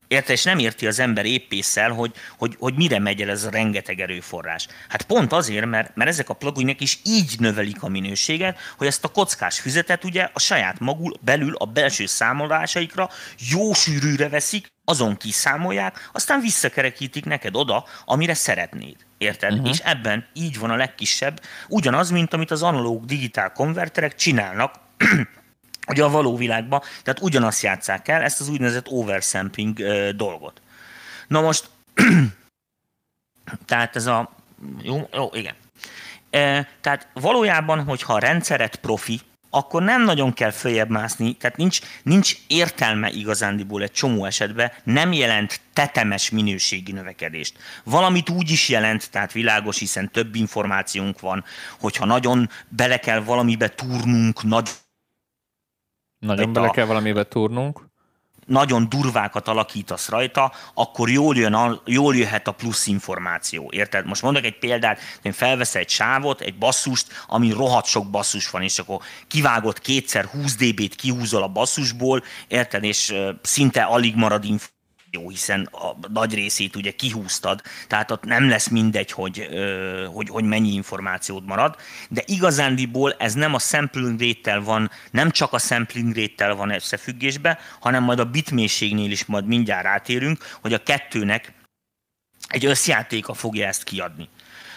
Érte, és nem érti az ember éppésszel, hogy, hogy, hogy mire megy el ez a rengeteg erőforrás. Hát pont azért, mert, mert ezek a pluginek is így növelik a minőséget, hogy ezt a kockás füzetet ugye a saját magul belül a belső számolásaikra jó sűrűre veszik, azon kiszámolják, aztán visszakerekítik neked oda, amire szeretnéd. Érted? Uh-huh. És ebben így van a legkisebb, ugyanaz, mint amit az analóg digitál konverterek csinálnak, ugye a való világban, tehát ugyanazt játsszák el, ezt az úgynevezett oversampling dolgot. Na most, tehát ez a, jó, jó igen. Tehát valójában, hogyha a rendszeret profi, akkor nem nagyon kell följebb mászni, tehát nincs, nincs értelme igazándiból egy csomó esetben, nem jelent tetemes minőségi növekedést. Valamit úgy is jelent, tehát világos, hiszen több információnk van, hogyha nagyon bele kell valamibe túrnunk, nagy Nagyon bele a- kell valamibe túrnunk. nagyon durvákat alakítasz rajta, akkor jól, jön a, jól jöhet a plusz információ. Érted? Most mondok egy példát, én felvesz egy sávot, egy basszust, ami rohadt sok basszus van, és akkor kivágott kétszer 20 dB-t kihúzol a basszusból, érted? És szinte alig marad információ jó, hiszen a nagy részét ugye kihúztad, tehát ott nem lesz mindegy, hogy, hogy, hogy mennyi információd marad, de igazándiból ez nem a sampling rate van, nem csak a sampling rate van összefüggésbe, hanem majd a bitmélységnél is majd mindjárt átérünk, hogy a kettőnek egy összjátéka fogja ezt kiadni.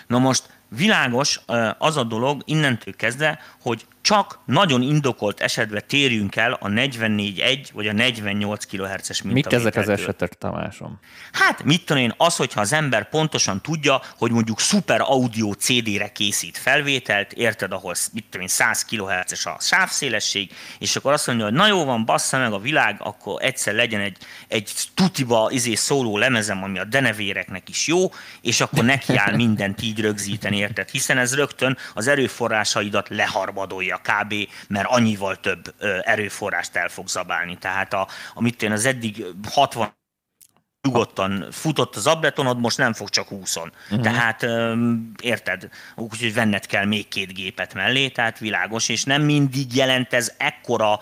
Na most világos az a dolog innentől kezdve, hogy csak nagyon indokolt esetben térjünk el a 44.1 vagy a 48 kHz-es Mit ezek az esetek, Tamásom? Hát, mit tudom én, az, hogyha az ember pontosan tudja, hogy mondjuk szuper audio CD-re készít felvételt, érted, ahol mit tudom én, 100 kHz-es a sávszélesség, és akkor azt mondja, hogy na jó van, bassza meg a világ, akkor egyszer legyen egy, egy tutiba izé szóló lemezem, ami a denevéreknek is jó, és akkor nekiáll mindent így rögzíteni, érted? Hiszen ez rögtön az erőforrásaidat leharmadolja fogja kb., mert annyival több erőforrást el fog zabálni. Tehát a, amit én az eddig 60 nyugodtan futott az abletonod, most nem fog csak 20 uh-huh. Tehát érted? Úgyhogy venned kell még két gépet mellé, tehát világos, és nem mindig jelent ez ekkora,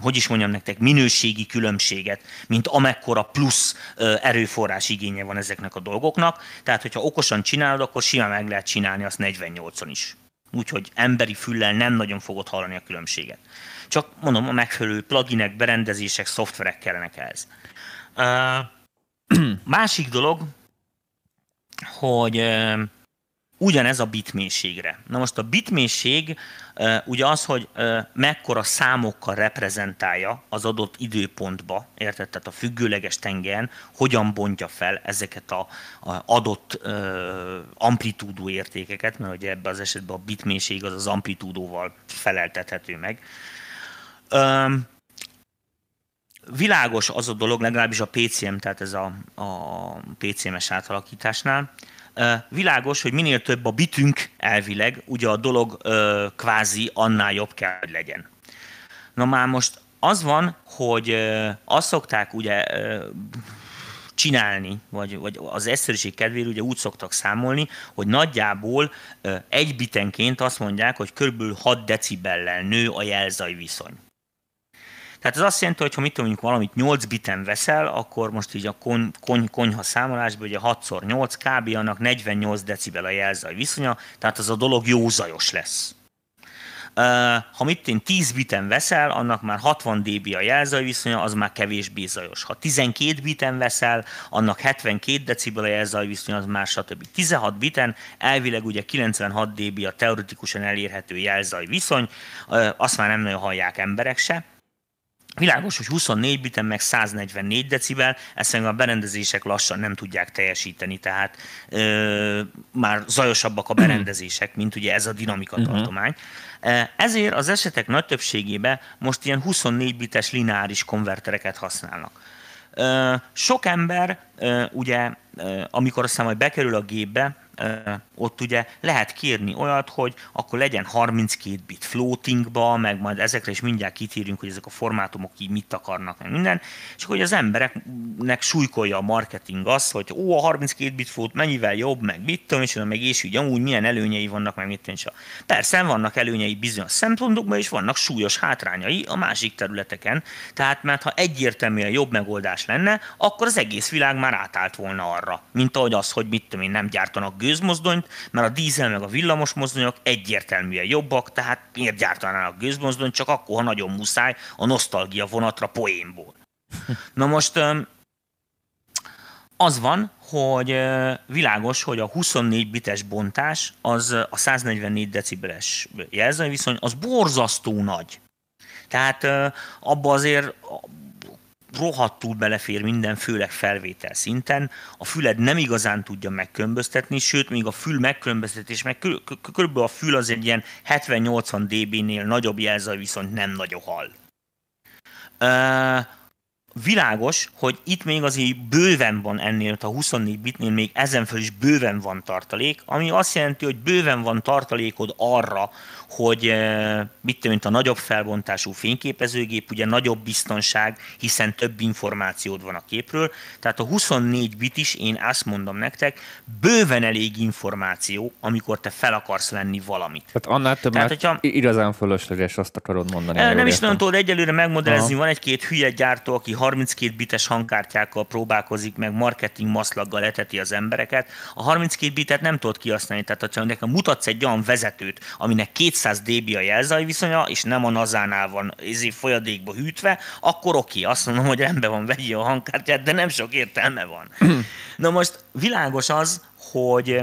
hogy is mondjam nektek, minőségi különbséget, mint amekkora plusz erőforrás igénye van ezeknek a dolgoknak. Tehát, hogyha okosan csinálod, akkor simán meg lehet csinálni azt 48-on is úgyhogy emberi füllel nem nagyon fogod hallani a különbséget. Csak mondom, a megfelelő pluginek, berendezések, szoftverek kellenek ehhez. Uh, másik dolog, hogy uh, ugyanez a bitmélységre. Na most a bitmélység ugye az, hogy mekkora számokkal reprezentálja az adott időpontba, érted? Tehát a függőleges tengelyen hogyan bontja fel ezeket a, adott amplitúdó értékeket, mert ugye ebben az esetben a bitmélység az az amplitúdóval feleltethető meg. Világos az a dolog, legalábbis a PCM, tehát ez a, a PCM-es átalakításnál, Világos, hogy minél több a bitünk elvileg, ugye a dolog kvázi annál jobb kell, hogy legyen. Na már most az van, hogy azt szokták ugye csinálni, vagy, vagy az egyszerűség kedvéért ugye úgy szoktak számolni, hogy nagyjából egy bitenként azt mondják, hogy kb. 6 decibellel nő a jelzaj viszony. Tehát ez azt jelenti, hogy ha mit tudom, valamit 8 biten veszel, akkor most így a kony, kony, konyha számolásban ugye 6x8 kb. annak 48 decibel a jelzaj viszonya, tehát az a dolog jó zajos lesz. Ha mit én 10 biten veszel, annak már 60 dB a jelzaj viszonya, az már kevésbé zajos. Ha 12 biten veszel, annak 72 decibel a jelzaj viszonya, az már stb. 16 biten elvileg ugye 96 dB a teoretikusan elérhető jelzaj viszony, azt már nem nagyon hallják emberek se Világos, hogy 24 biten meg 144 decibel, ezt a berendezések lassan nem tudják teljesíteni, tehát ö, már zajosabbak a mhm. berendezések, mint ugye ez a dinamika mhm. tartomány. Ezért az esetek nagy többségében most ilyen 24 bites lineáris konvertereket használnak. Sok ember ugye, amikor aztán majd bekerül a gépbe, ott ugye lehet kérni olyat, hogy akkor legyen 32 bit floatingba, meg majd ezekre is mindjárt kitérünk, hogy ezek a formátumok így mit akarnak, meg minden, és hogy az embereknek súlykolja a marketing azt, hogy ó, a 32 bit float mennyivel jobb, meg mit tudom, és meg és úgy amúgy milyen előnyei vannak, meg mit tudom, Persze vannak előnyei bizonyos szempontokban, és vannak súlyos hátrányai a másik területeken, tehát mert ha egyértelműen jobb megoldás lenne, akkor az egész világ már átállt volna arra, mint ahogy az, hogy mit tudom én, nem gyártanak gőzmozdonyt, mert a dízel meg a villamos mozdonyok egyértelműen jobbak, tehát miért gyártanának gőzmozdonyt, csak akkor, ha nagyon muszáj, a nosztalgia vonatra poénból. Na most az van, hogy világos, hogy a 24 bites bontás, az a 144 decibeles jelzőviszony, az borzasztó nagy. Tehát abba azért rohadtul belefér minden, főleg felvétel szinten. A füled nem igazán tudja megkülönböztetni, sőt, még a fül megkülönböztetés, meg körülbelül a fül az egy ilyen 70-80 dB-nél nagyobb jelzaj viszont nem nagyon hall. Uh, világos, hogy itt még azért bőven van ennél, a 24 bitnél még ezen föl is bőven van tartalék, ami azt jelenti, hogy bőven van tartalékod arra, hogy eh, mit mint a nagyobb felbontású fényképezőgép, ugye nagyobb biztonság, hiszen több információd van a képről, tehát a 24 bit is, én azt mondom nektek, bőven elég információ, amikor te fel akarsz venni valamit. Tehát annál több, tehát, hogyha, igazán fölösleges, azt akarod mondani. Nem is nagyon tudod egyelőre megmodellezni, van egy-két hülye gyártó, aki 32 bites hangkártyákkal próbálkozik meg, marketing maszlaggal eteti az embereket. A 32 bitet nem tudod kihasználni, tehát ha nekem mutatsz egy olyan vezetőt, aminek 200 dB a jelzaj viszonya, és nem a nazánál van ezé folyadékba hűtve, akkor oké, azt mondom, hogy rendben van, vegyi a hangkártyát, de nem sok értelme van. Na most világos az, hogy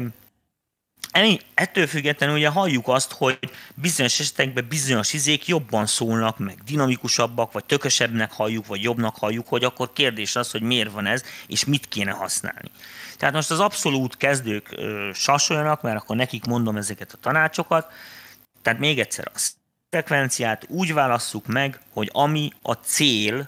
Ettől függetlenül ugye halljuk azt, hogy bizonyos esetekben bizonyos izék jobban szólnak, meg dinamikusabbak, vagy tökösebbnek halljuk, vagy jobbnak halljuk, hogy akkor kérdés az, hogy miért van ez, és mit kéne használni. Tehát most az abszolút kezdők ö, sasoljanak, mert akkor nekik mondom ezeket a tanácsokat. Tehát még egyszer, a frekvenciát úgy válasszuk meg, hogy ami a cél,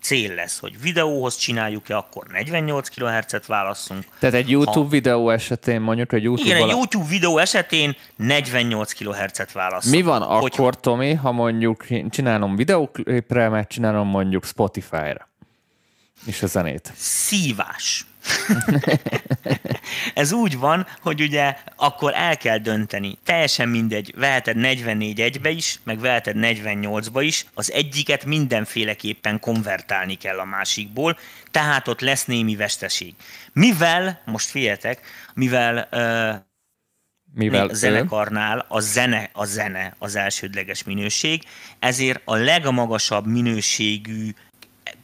cél lesz, hogy videóhoz csináljuk-e, akkor 48 kHz-et válasszunk. Tehát egy YouTube ha... videó esetén mondjuk, hogy YouTube Igen, egy YouTube videó esetén 48 kHz-et válasszunk. Mi van hogy... akkor, Tomi, ha mondjuk csinálom videóklipre, meg csinálom mondjuk Spotify-ra? És a zenét. Szívás. Ez úgy van, hogy ugye akkor el kell dönteni. Teljesen mindegy, veheted 44 egybe is, meg veheted 48-ba is, az egyiket mindenféleképpen konvertálni kell a másikból, tehát ott lesz némi veszteség. Mivel, most figyeljetek, mivel uh, mivel a zenekarnál a zene, a zene az elsődleges minőség, ezért a legmagasabb minőségű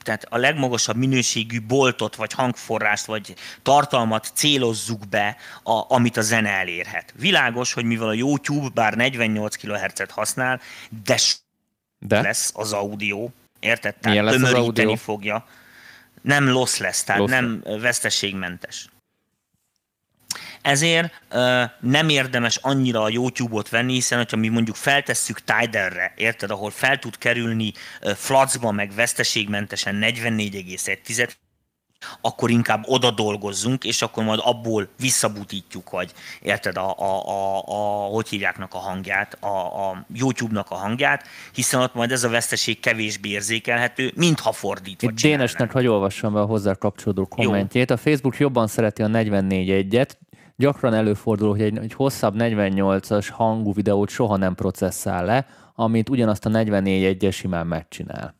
tehát a legmagasabb minőségű boltot, vagy hangforrást, vagy tartalmat célozzuk be, a, amit a zene elérhet. Világos, hogy mivel a YouTube bár 48 kHz-et használ, de, de? lesz az audio, érted? Tehát audio? fogja. Nem loss lesz, tehát loss nem veszteségmentes. Ezért uh, nem érdemes annyira a YouTube-ot venni, hiszen hogyha mi mondjuk feltesszük Tidal-re, érted, ahol fel tud kerülni uh, flacba, meg veszteségmentesen 44,1 akkor inkább oda dolgozzunk, és akkor majd abból visszabutítjuk, vagy érted, a, a, a, a hogy hívjáknak a hangját, a, a YouTube-nak a hangját, hiszen ott majd ez a veszteség kevésbé érzékelhető, mintha fordítva Itt Dénesnek, hogy olvassam be a hozzá kapcsolódó kommentjét. Jó. A Facebook jobban szereti a 44 egyet, gyakran előfordul, hogy egy, egy hosszabb 48-as hangú videót soha nem processzál le, amit ugyanazt a 44 egyes simán megcsinál.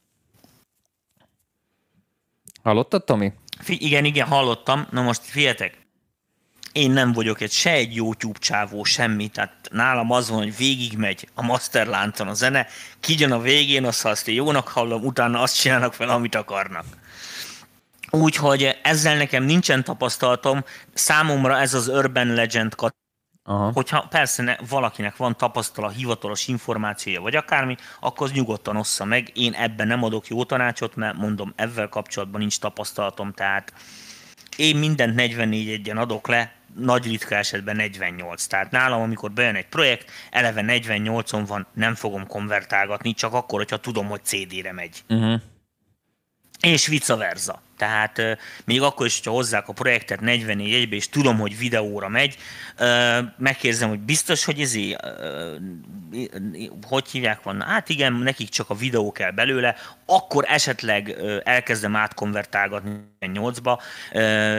Hallottad, Tomi? Fi- igen, igen, hallottam. Na most figyeljetek, én nem vagyok egy se egy YouTube csávó, semmi, tehát nálam az van, hogy végigmegy a masterláncon a zene, kijön a végén, azt, azt én jónak hallom, utána azt csinálnak fel, amit akarnak. Úgyhogy ezzel nekem nincsen tapasztalatom, számomra ez az Urban Legend kat Aha. Hogyha persze ne, valakinek van tapasztalat, hivatalos információja, vagy akármi, akkor az nyugodtan ossza meg. Én ebben nem adok jó tanácsot, mert mondom, ezzel kapcsolatban nincs tapasztalatom, tehát én mindent 44 egyen adok le, nagy ritka esetben 48. Tehát nálam, amikor bejön egy projekt, eleve 48-on van, nem fogom konvertálgatni, csak akkor, hogyha tudom, hogy CD-re megy. Uh-huh. És vice versa. Tehát még akkor is, hogyha hozzák a projektet 44 egybe, és tudom, hogy videóra megy, megkérdezem, hogy biztos, hogy ezé, hogy hívják van? Hát igen, nekik csak a videó kell belőle, akkor esetleg elkezdem átkonvertálgatni 8-ba,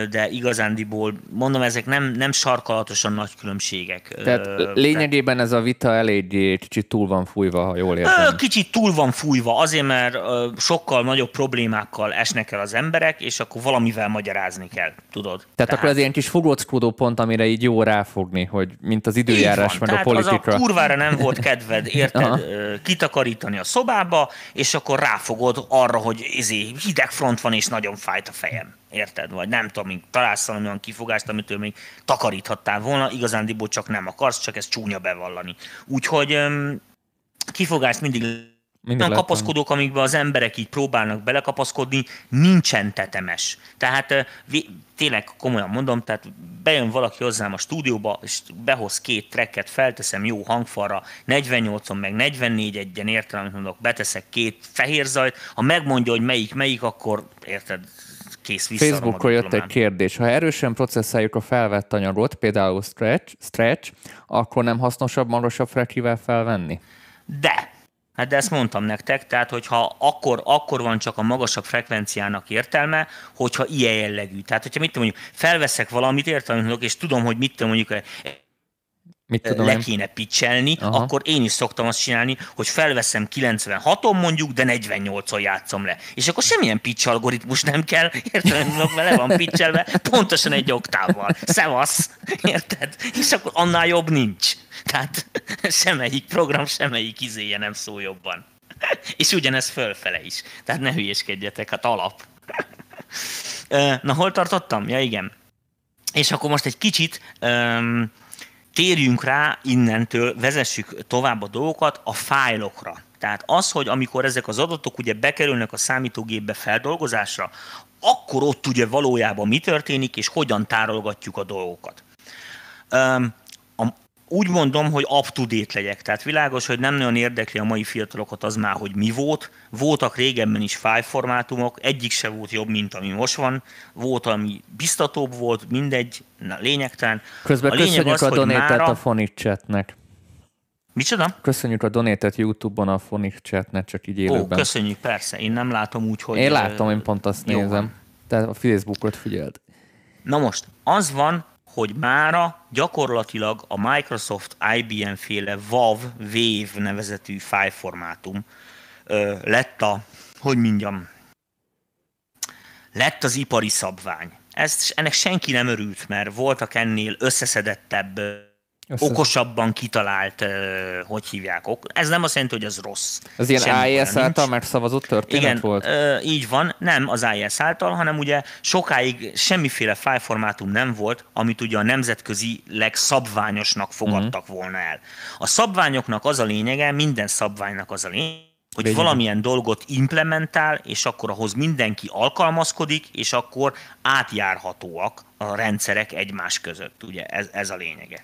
de igazándiból mondom, ezek nem, nem sarkalatosan nagy különbségek. Tehát lényegében ez a vita eléggé kicsit túl van fújva, ha jól értem. Kicsit túl van fújva, azért, mert sokkal nagyobb problémákkal esnek el az emberek, emberek, és akkor valamivel magyarázni kell, tudod. Tehát, Tehát akkor ez ilyen kis fogóckodó pont, amire így jó ráfogni, hogy mint az időjárás, meg Tehát a politika. az a kurvára nem volt kedved, érted, kitakarítani a szobába, és akkor ráfogod arra, hogy izé, hideg front van, és nagyon fájt a fejem. Érted? Vagy nem tudom, találsz valami olyan kifogást, amitől még takaríthattál volna, igazándiból csak nem akarsz, csak ez csúnya bevallani. Úgyhogy kifogást mindig mindig olyan kapaszkodók, amikben az emberek így próbálnak belekapaszkodni, nincsen tetemes. Tehát tényleg komolyan mondom, tehát bejön valaki hozzám a stúdióba, és behoz két tracket, felteszem jó hangfalra, 48-on meg 44 egyen értem, amit mondok, beteszek két fehér zajt, ha megmondja, hogy melyik melyik, akkor érted, kész vissza. Facebookon jött egy kérdés. Ha erősen processzáljuk a felvett anyagot, például stretch, stretch akkor nem hasznosabb magasabb frekivel felvenni? De, Hát de ezt mondtam nektek, tehát hogyha akkor, akkor van csak a magasabb frekvenciának értelme, hogyha ilyen jellegű. Tehát hogyha mit mondjuk, felveszek valamit, értelmezek, és tudom, hogy mit mondjuk Mit tudom le én? kéne pitchelni, Aha. akkor én is szoktam azt csinálni, hogy felveszem 96-on mondjuk, de 48-on játszom le. És akkor semmilyen pitch algoritmus nem kell, érted, le van pitchelve, pontosan egy oktávval. Szevasz, érted? És akkor annál jobb nincs. Tehát semmelyik program, semmelyik izéje nem szól jobban. És ugyanez fölfele is. Tehát ne hülyéskedjetek, hát alap. Na, hol tartottam? Ja, igen. És akkor most egy kicsit um, térjünk rá innentől, vezessük tovább a dolgokat a fájlokra. Tehát az, hogy amikor ezek az adatok ugye bekerülnek a számítógépbe feldolgozásra, akkor ott ugye valójában mi történik, és hogyan tárolgatjuk a dolgokat. Um, úgy mondom, hogy up-to-date legyek. Tehát világos, hogy nem nagyon érdekli a mai fiatalokat az már, hogy mi volt. Voltak régebben is file formátumok, egyik se volt jobb, mint ami most van. Volt, ami biztatóbb volt, mindegy, na, lényegtelen. Közben a lényeg köszönjük az, a donétet mára- a Phonic chatnek. Micsoda? Köszönjük a donétet YouTube-on a Phonic chatnek, csak így Ó, élőben. köszönjük, persze. Én nem látom úgy, hogy... Én látom, én pont azt jó nézem. van. Te a Facebookot figyeld. Na most, az van, hogy mára gyakorlatilag a Microsoft IBM féle WAV, Wave nevezetű fájlformátum ö, lett a, hogy mondjam, lett az ipari szabvány. Ezt, ennek senki nem örült, mert voltak ennél összeszedettebb, Össze- okosabban kitalált, hogy hívják, ok- ez nem azt jelenti, hogy ez rossz. Ez ilyen nincs. által megszavazott történet Igen, volt? Így van, nem az IS által, hanem ugye sokáig semmiféle fájlformátum nem volt, amit ugye a nemzetközileg szabványosnak fogadtak Mhm. volna el. A szabványoknak az a lényege, minden szabványnak az a lényege, hogy Lényege. valamilyen dolgot implementál, és akkor ahhoz mindenki alkalmazkodik, és akkor átjárhatóak a rendszerek egymás között. Ugye ez, ez a lényege.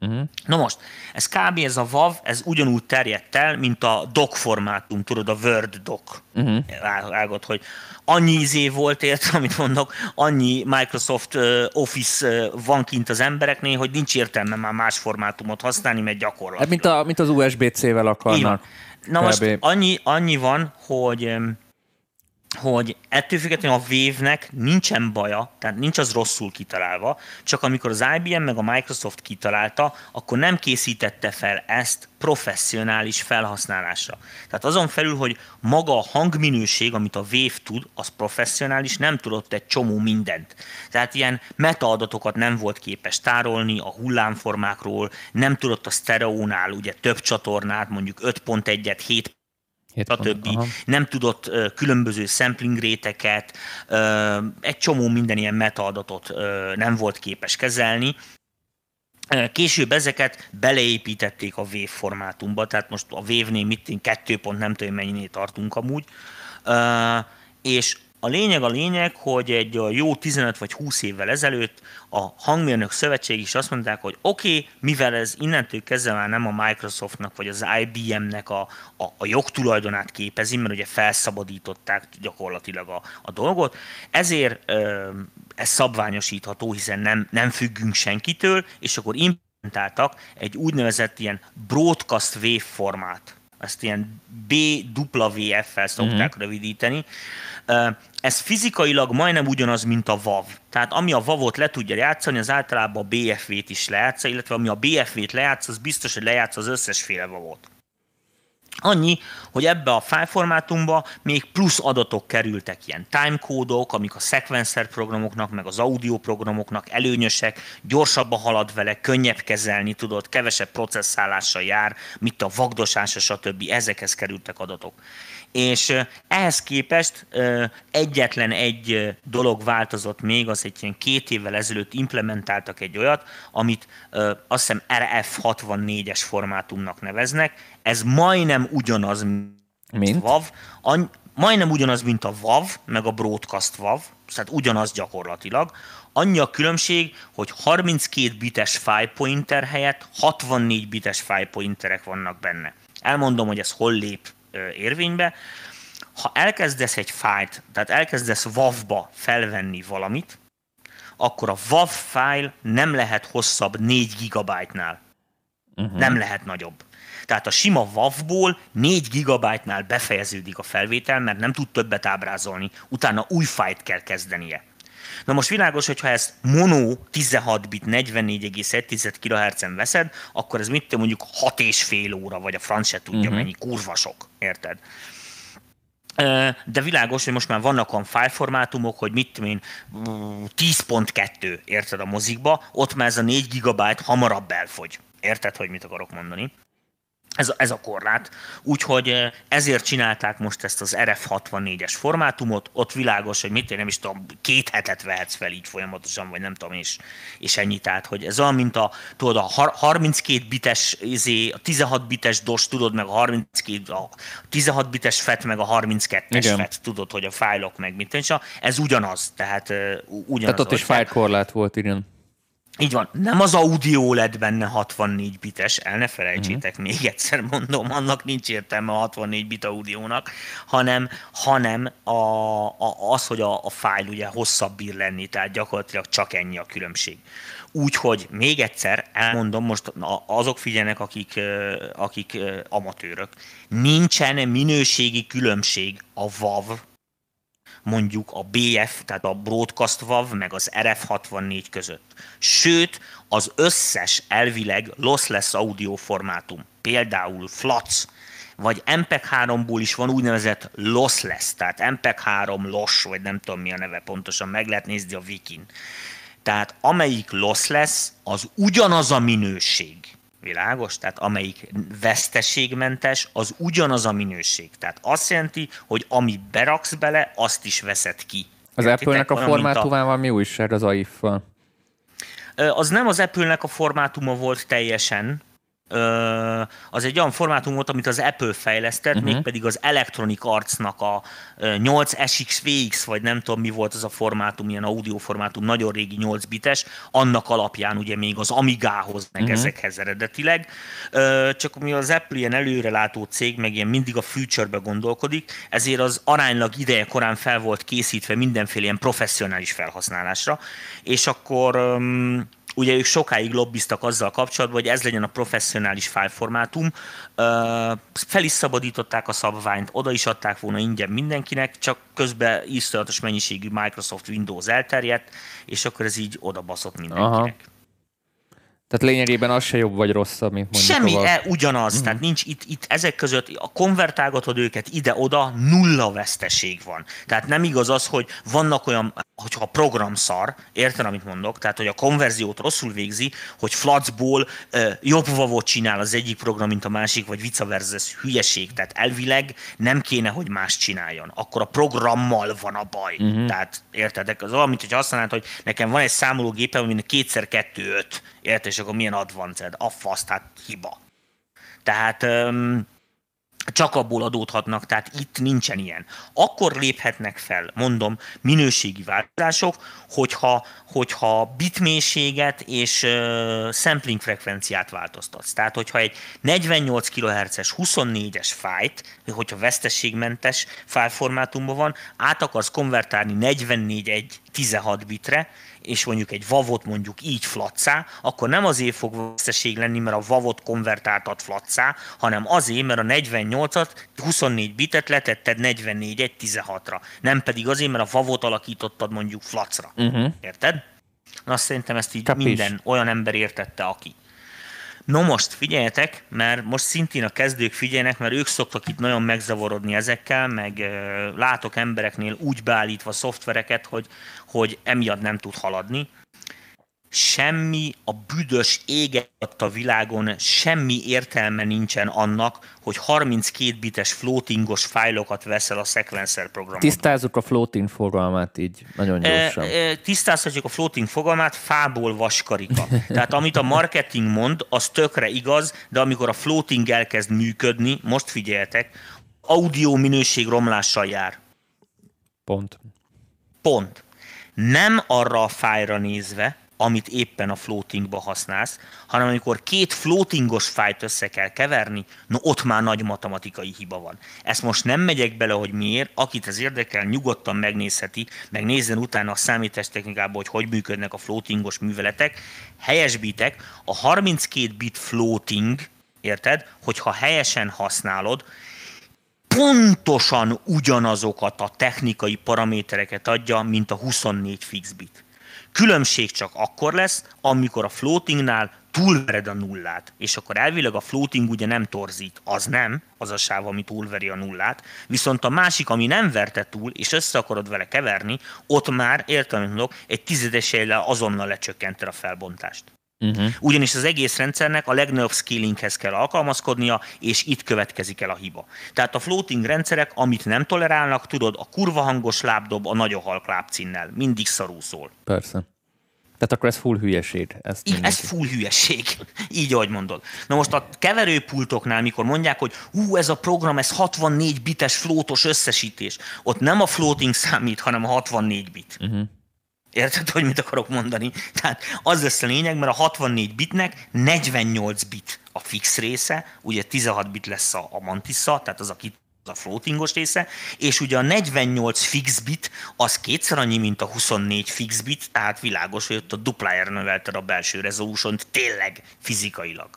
Uh-huh. Na most, ez kb. ez a WAV, ez ugyanúgy terjedt el, mint a doc formátum, tudod, a Word doc. Uh-huh. Vágod, hogy annyi izé volt ért, amit mondok, annyi Microsoft Office van kint az embereknél, hogy nincs értelme már más formátumot használni, mert Hát gyakorlatilag. mint, a, mint az USB-C-vel akarnak. Na most kb. annyi, annyi van, hogy hogy ettől függetlenül a Wave-nek nincsen baja, tehát nincs az rosszul kitalálva, csak amikor az IBM meg a Microsoft kitalálta, akkor nem készítette fel ezt professzionális felhasználásra. Tehát azon felül, hogy maga a hangminőség, amit a Wave tud, az professzionális, nem tudott egy csomó mindent. Tehát ilyen metaadatokat nem volt képes tárolni a hullámformákról, nem tudott a sztereónál ugye több csatornát, mondjuk 5.1-et, 7 Hét pont- stb. Nem tudott különböző sampling réteket, egy csomó minden ilyen metaadatot nem volt képes kezelni. Később ezeket beleépítették a Wave formátumba, tehát most a Wave-nél mit 2 pont nem tudom mennyinél tartunk amúgy. És a lényeg a lényeg, hogy egy jó 15 vagy 20 évvel ezelőtt a hangmérnök szövetség is azt mondták, hogy oké, okay, mivel ez innentől kezdve már nem a Microsoftnak vagy az IBM-nek a, a, a jogtulajdonát képezi, mert ugye felszabadították gyakorlatilag a, a dolgot, ezért ö, ez szabványosítható, hiszen nem, nem függünk senkitől, és akkor implementáltak egy úgynevezett ilyen broadcast wave formát. Ezt ilyen BWF-fel szokták Mhm. uh-huh. rövidíteni. Ez fizikailag majdnem ugyanaz, mint a WAV. Tehát ami a WAV-ot le tudja játszani, az általában a BFV-t is lejátsza, illetve ami a BFV-t lejátsz, az biztos, hogy lejátsz az összesféle WAV-ot. Annyi, hogy ebbe a fájlformátumba még plusz adatok kerültek, ilyen timecódok, amik a sequencer programoknak, meg az audio programoknak előnyösek, gyorsabban halad vele, könnyebb kezelni, tudod, kevesebb processzálással jár, mint a vagdosása, stb. Ezekhez kerültek adatok. És ehhez képest egyetlen egy dolog változott még, az egy ilyen két évvel ezelőtt implementáltak egy olyat, amit azt hiszem RF64-es formátumnak neveznek. Ez majdnem ugyanaz, Mint? WAV, any, majdnem ugyanaz, mint a WAV, meg a Broadcast WAV, tehát ugyanaz gyakorlatilag. Annyi a különbség, hogy 32 bites file pointer helyett 64 bites file pointerek vannak benne. Elmondom, hogy ez hol lép érvénybe. Ha elkezdesz egy fájlt, tehát elkezdesz WAV-ba felvenni valamit, akkor a WAV file nem lehet hosszabb 4 GB-nál. Uh-huh. Nem lehet nagyobb. Tehát a sima WAV-ból 4 GB-nál befejeződik a felvétel, mert nem tud többet ábrázolni, utána új fájt kell kezdenie. Na most világos, hogyha ezt mono 16 bit 44,1 kHz-en veszed, akkor ez mit mondjuk 6 és fél óra, vagy a franc se tudja uh-huh. mennyi, kurva sok, érted? De világos, hogy most már vannak olyan fájlformátumok, hogy mit én, 10.2, érted a mozikba, ott már ez a 4 gigabyte hamarabb elfogy. Érted, hogy mit akarok mondani? Ez a, ez a korlát. Úgyhogy eh, ezért csinálták most ezt az RF64-es formátumot, ott világos, hogy mit én nem is tudom, két hetet vehetsz fel így folyamatosan, vagy nem tudom, és, és ennyi. Tehát, hogy ez olyan, mint a, tudod, a 32 bites, izé, a 16 bites DOS, tudod, meg a 32, a 16 bites FET, meg a 32-es FET, tudod, hogy a fájlok meg mit, és ez ugyanaz, tehát uh, ugyanaz. Tehát ott is fájlkorlát volt, igen. Így van, nem az audio lett benne 64 bites, el ne felejtsétek, uh-huh. még egyszer mondom, annak nincs értelme a 64 bit audiónak, hanem, hanem a, a, az, hogy a, a fájl ugye hosszabb bír lenni, tehát gyakorlatilag csak ennyi a különbség. Úgyhogy még egyszer elmondom, most azok figyelnek, akik, akik amatőrök. Nincsen minőségi különbség a WAV mondjuk a BF, tehát a Broadcast WAV, meg az RF64 között. Sőt, az összes elvileg lossless audio formátum, például FLAC, vagy MPEG-3-ból is van úgynevezett lossless, tehát MPEG-3 loss, vagy nem tudom mi a neve pontosan, meg lehet nézni a wikin. Tehát amelyik lossless, az ugyanaz a minőség, Világos? Tehát amelyik veszteségmentes, az ugyanaz a minőség. Tehát azt jelenti, hogy ami beraksz bele, azt is veszed ki. Az Apple-nek a formátumával a... mi újság az AIF-val? Az nem az Apple-nek a formátuma volt teljesen, az egy olyan formátum volt, amit az Apple fejlesztett, uh-huh. mégpedig az Electronic Arts-nak a 8SXVX, vagy nem tudom mi volt az a formátum, ilyen audio formátum, nagyon régi 8 bites, annak alapján ugye még az Amigához, meg uh-huh. ezekhez eredetileg. Csak mi az Apple ilyen előrelátó cég, meg ilyen mindig a future-be gondolkodik, ezért az aránylag ideje korán fel volt készítve mindenféle ilyen professzionális felhasználásra, és akkor Ugye ők sokáig lobbiztak azzal kapcsolatban, hogy ez legyen a professzionális fájlformátum. Fel is szabadították a szabványt, oda is adták volna ingyen mindenkinek, csak közben iszonyatos mennyiségű Microsoft Windows elterjedt, és akkor ez így odabaszott mindenkinek. Aha. Tehát lényegében az se jobb vagy rosszabb, mint mondjuk Semmi, a... e, ugyanaz. Uh-huh. Tehát nincs itt, itt ezek között, a konvertálgatod őket ide-oda, nulla veszteség van. Tehát nem igaz az, hogy vannak olyan, hogyha a program szar, érted, amit mondok? Tehát, hogy a konverziót rosszul végzi, hogy Flatsból uh, jobb vavot csinál az egyik program, mint a másik, vagy vice versa, ez hülyeség. Tehát elvileg nem kéne, hogy más csináljon. Akkor a programmal van a baj. Uh-huh. Tehát érted? Az olyan, mint hogy azt mondanád, hogy nekem van egy számológépem, ami kétszer kettő öt érted, és akkor milyen advanced? A fasz, tehát hiba. Tehát um, csak abból adódhatnak, tehát itt nincsen ilyen. Akkor léphetnek fel, mondom, minőségi változások, hogyha, hogyha bitmélységet és uh, sampling frekvenciát változtatsz. Tehát, hogyha egy 48 kHz-es 24-es fájt, hogyha vesztességmentes fájlformátumban van, át akarsz konvertálni 44 16 bitre, és mondjuk egy vavot mondjuk így flatszá, akkor nem azért fog veszteség lenni, mert a vavot konvertáltad flatszá, hanem azért, mert a 48-at, 24 bitet letetted 44 16-ra. Nem pedig azért, mert a vavot alakítottad mondjuk flacra. Uh-huh. Érted? Na, azt szerintem ezt így Kapis. minden olyan ember értette, aki. No most figyeljetek, mert most szintén a kezdők figyelnek, mert ők szoktak itt nagyon megzavarodni ezekkel, meg látok embereknél úgy beállítva szoftvereket, hogy, hogy emiatt nem tud haladni semmi a büdös éget a világon, semmi értelme nincsen annak, hogy 32 bites floatingos fájlokat veszel a sequencer programon. Tisztázzuk a floating fogalmát így nagyon gyorsan. E, e, tisztázhatjuk a floating fogalmát, fából vaskarika. Tehát amit a marketing mond, az tökre igaz, de amikor a floating elkezd működni, most figyeljetek, audio minőség romlással jár. Pont. Pont. Nem arra a fájra nézve, amit éppen a floatingba használsz, hanem amikor két floatingos fájt össze kell keverni, no ott már nagy matematikai hiba van. Ezt most nem megyek bele, hogy miért, akit ez érdekel, nyugodtan megnézheti, megnézzen utána a számítástechnikában, hogy hogy működnek a floatingos műveletek. Helyesbitek, a 32 bit floating, érted, hogyha helyesen használod, pontosan ugyanazokat a technikai paramétereket adja, mint a 24 fix bit. Különbség csak akkor lesz, amikor a floatingnál túlvered a nullát, és akkor elvileg a floating ugye nem torzít, az nem, az a sáv, ami túlveri a nullát, viszont a másik, ami nem verte túl, és össze akarod vele keverni, ott már, értelmű mondok, egy tizedesével azonnal lecsökkented a felbontást. Uh-huh. Ugyanis az egész rendszernek a legnagyobb scalinghez kell alkalmazkodnia, és itt következik el a hiba. Tehát a floating rendszerek, amit nem tolerálnak, tudod, a kurva hangos lábdob a nagyon halk lábcinnel. Mindig szarú szól. Persze. Tehát akkor ez full hülyeség. Ezt Így, ez full hülyeség. Így, ahogy mondod. Na most a keverőpultoknál, mikor mondják, hogy hú, ez a program, ez 64 bites flótos összesítés, ott nem a floating számít, hanem a 64 bit. Uh-huh. Érted, hogy mit akarok mondani? Tehát az lesz a lényeg, mert a 64 bitnek 48 bit a fix része, ugye 16 bit lesz a, a mantissa, tehát az a kit a floatingos része, és ugye a 48 fix bit az kétszer annyi, mint a 24 fix bit, tehát világos, hogy ott a duplájára növelted a belső resolution tényleg fizikailag.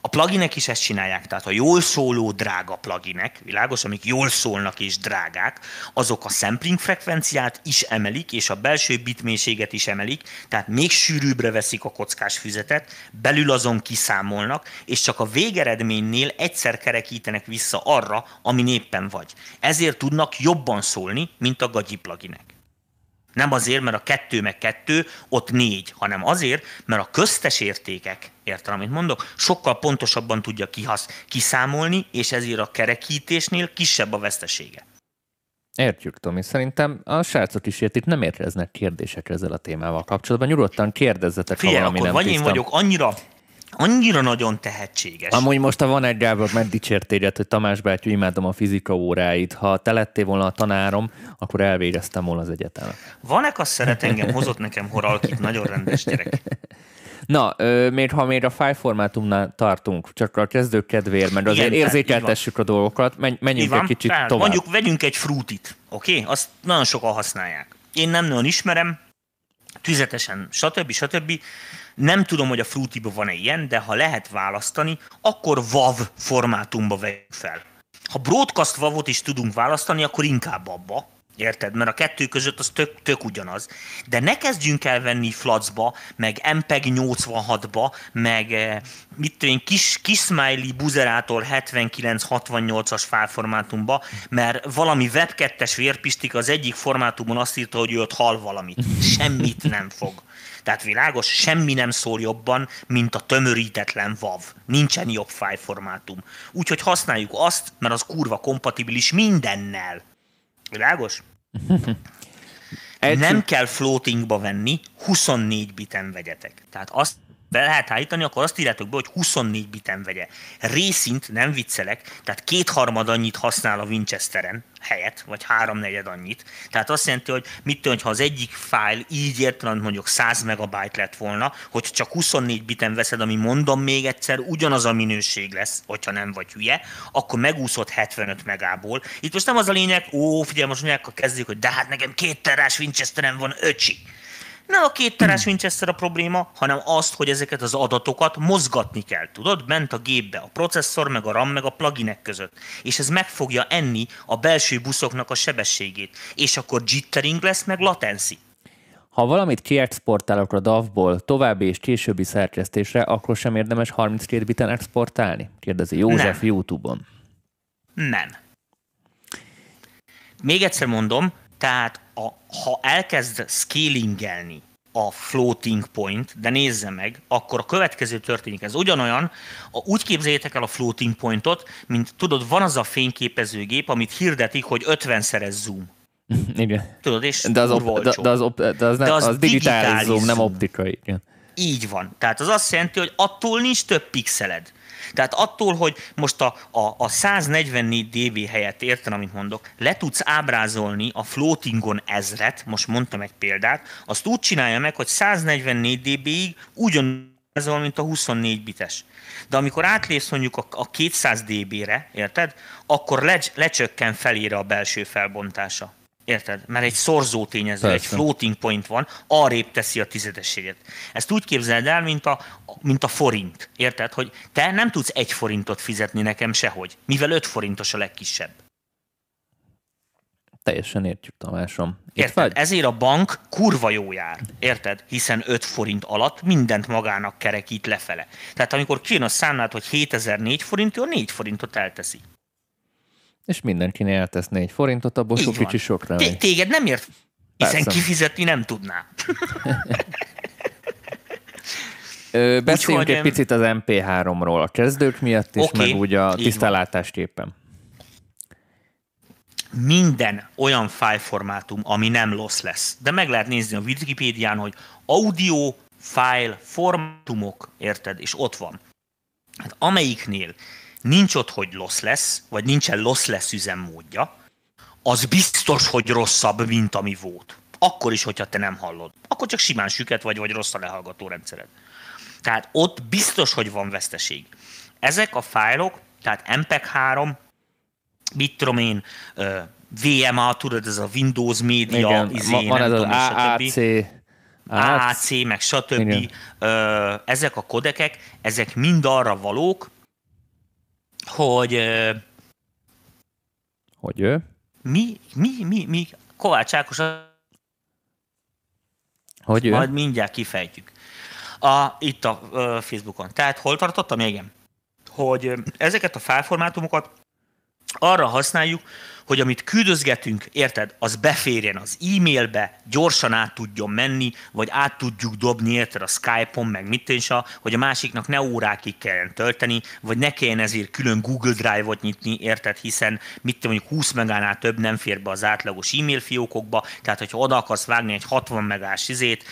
A pluginek is ezt csinálják, tehát a jól szóló drága pluginek, világos, amik jól szólnak és drágák, azok a sampling frekvenciát is emelik, és a belső bitmélységet is emelik, tehát még sűrűbbre veszik a kockás füzetet, belül azon kiszámolnak, és csak a végeredménynél egyszer kerekítenek vissza arra, ami éppen vagy. Ezért tudnak jobban szólni, mint a gagyi pluginek. Nem azért, mert a kettő meg kettő, ott négy, hanem azért, mert a köztes értékek, értem, amit mondok, sokkal pontosabban tudja kihasz, kiszámolni, és ezért a kerekítésnél kisebb a vesztesége. Értjük, Tomi. Szerintem a srácok is itt nem érkeznek kérdések ezzel a témával kapcsolatban. Nyugodtan kérdezzetek, Figyelj, ha valami akkor nem vagy én vagyok annyira annyira nagyon tehetséges. Amúgy most a van egy Gábor megdicsért téged, hogy Tamás bátyú, imádom a fizika óráit. Ha te lettél volna a tanárom, akkor elvégeztem volna az egyetemet. Van-e az szeret engem, hozott nekem horalkit, nagyon rendes gyerek. Na, ö, még ha még a file formátumnál tartunk, csak a kezdők kedvéért, mert azért Igen, érzékeltessük a dolgokat, menj, menjünk egy kicsit tehát, tovább. Mondjuk vegyünk egy fruitit, oké? Okay? Azt nagyon sokan használják. Én nem nagyon ismerem, tüzetesen, stb. stb. Nem tudom, hogy a fruity van-e ilyen, de ha lehet választani, akkor WAV formátumba vegyük fel. Ha broadcast WAV-ot is tudunk választani, akkor inkább abba, Érted? Mert a kettő között az tök, tök ugyanaz. De ne kezdjünk el venni flacba, meg MPEG 86-ba, meg eh, mit tudom én, kis, kis smiley buzerátor 79-68-as fájlformátumba, mert valami web 2-es vérpistik az egyik formátumon azt írta, hogy ő ott hal valamit. Semmit nem fog. Tehát világos, semmi nem szól jobban, mint a tömörítetlen VAV. Nincsen jobb fájlformátum. Úgyhogy használjuk azt, mert az kurva kompatibilis mindennel. Világos? Nem kell floatingba venni, 24 biten vegyetek. Tehát azt be lehet állítani, akkor azt írjátok be, hogy 24 biten vegye. Részint, nem viccelek, tehát kétharmad annyit használ a Winchesteren helyet, vagy háromnegyed annyit. Tehát azt jelenti, hogy mit tudom, ha az egyik fájl így értelem mondjuk 100 megabyte lett volna, hogy csak 24 biten veszed, ami mondom még egyszer, ugyanaz a minőség lesz, hogyha nem vagy hülye, akkor megúszott 75 megából. Itt most nem az a lényeg, ó, figyelj, most mondják, kezdjük, hogy de hát nekem két terás Winchesteren van, öcsi nem a két teres Winchester a probléma, hanem azt, hogy ezeket az adatokat mozgatni kell, tudod, bent a gépbe, a processzor, meg a RAM, meg a pluginek között. És ez meg fogja enni a belső buszoknak a sebességét. És akkor jittering lesz, meg latency. Ha valamit kiexportálok a DAV-ból további és későbbi szerkesztésre, akkor sem érdemes 32 biten exportálni? Kérdezi József Nem. YouTube-on. Nem. Még egyszer mondom, tehát a, ha elkezd scalingelni a floating point, de nézze meg, akkor a következő történik. Ez ugyanolyan, a, úgy képzeljétek el a floating pointot, mint tudod, van az a fényképezőgép, amit hirdetik, hogy 50-szeres zoom. Igen. Tudod, és de az, op, de, de az, op, de az, nem, de az, az digitális, digitális zoom, zoom, nem optikai. Igen. Így van. Tehát az azt jelenti, hogy attól nincs több pixeled. Tehát attól, hogy most a, a, a 144 dB helyett, érted, amit mondok, le tudsz ábrázolni a floatingon ezret, most mondtam egy példát, azt úgy csinálja meg, hogy 144 dB-ig ugyan mint a 24 bites. De amikor átlépsz mondjuk a, a 200 dB-re, érted, akkor le, lecsökken felére a belső felbontása. Érted? Mert egy szorzó tényező, egy floating point van, arrébb teszi a tizedességet. Ezt úgy képzeld el, mint a, mint a forint. Érted? Hogy te nem tudsz egy forintot fizetni nekem sehogy, mivel öt forintos a legkisebb. Teljesen értjük, Tamásom. Itt Érted? Vagy? Ezért a bank kurva jó jár. Érted? Hiszen 5 forint alatt mindent magának kerekít lefele. Tehát amikor kijön a számlát, hogy 7004 forint, ő 4 forintot elteszi. És mindenkinél eltesz 4 forintot, abból sok kicsi sokra. Téged nem ért, hiszen kifizetni nem tudná. beszéljünk egy picit az MP3-ról a kezdők miatt, és okay, meg úgy a tisztálátásképpen minden olyan fájlformátum, ami nem loss lesz. De meg lehet nézni a Wikipédián, hogy audio file formátumok, érted? És ott van. Hát amelyiknél nincs ott, hogy loss lesz, vagy nincsen loss lesz üzemmódja, az biztos, hogy rosszabb, mint ami volt. Akkor is, hogyha te nem hallod. Akkor csak simán süket vagy, vagy rossz a lehallgató rendszered. Tehát ott biztos, hogy van veszteség. Ezek a fájlok, tehát MPEG-3, mit tudom én, VMA, tudod, ez a Windows Media, Igen, izé, van ez az AAC, AAC, meg stb. Igen. Ezek a kodekek, ezek mind arra valók, hogy hogy ő? Mi, mi, mi, mi, Kovács Ákos, hogy ő? Majd mindjárt kifejtjük. A, itt a a Facebookon. Tehát hol tartottam? Igen. Hogy ezeket a felformátumokat arra használjuk, hogy amit küldözgetünk, érted, az beférjen az e-mailbe, gyorsan át tudjon menni, vagy át tudjuk dobni, érted, a Skype-on, meg mit is, hogy a másiknak ne órákig kelljen tölteni, vagy ne kelljen ezért külön Google Drive-ot nyitni, érted, hiszen mit mondjuk 20 megánál több nem fér be az átlagos e-mail fiókokba, tehát hogyha oda akarsz vágni egy 60 megás izét,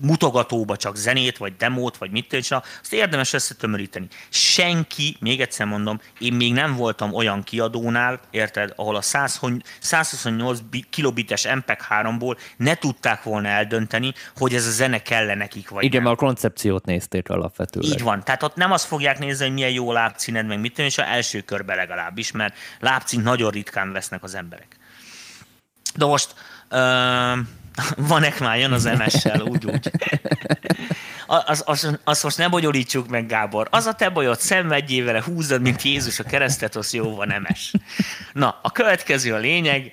mutogatóba csak zenét, vagy demót, vagy mit is, azt érdemes összetömöríteni. Senki, még egyszer mondom, én még nem voltam olyan kiadónál, érted, ahol a 128 kilobites MPEG-3-ból ne tudták volna eldönteni, hogy ez a zene kell nekik, vagy Igen, nem. mert a koncepciót nézték alapvetően. Így van. Tehát ott nem azt fogják nézni, hogy milyen jó lábcíned, meg mit és a első körbe legalábbis, mert lábcínt nagyon ritkán vesznek az emberek. De most uh, van már jön az MS-sel, úgy, úgy. Az, az, az, most ne bonyolítsuk meg, Gábor. Az a te bajod, szenvedjél húzod, mint Jézus a keresztet, az jó van, MS. Na, a következő a lényeg,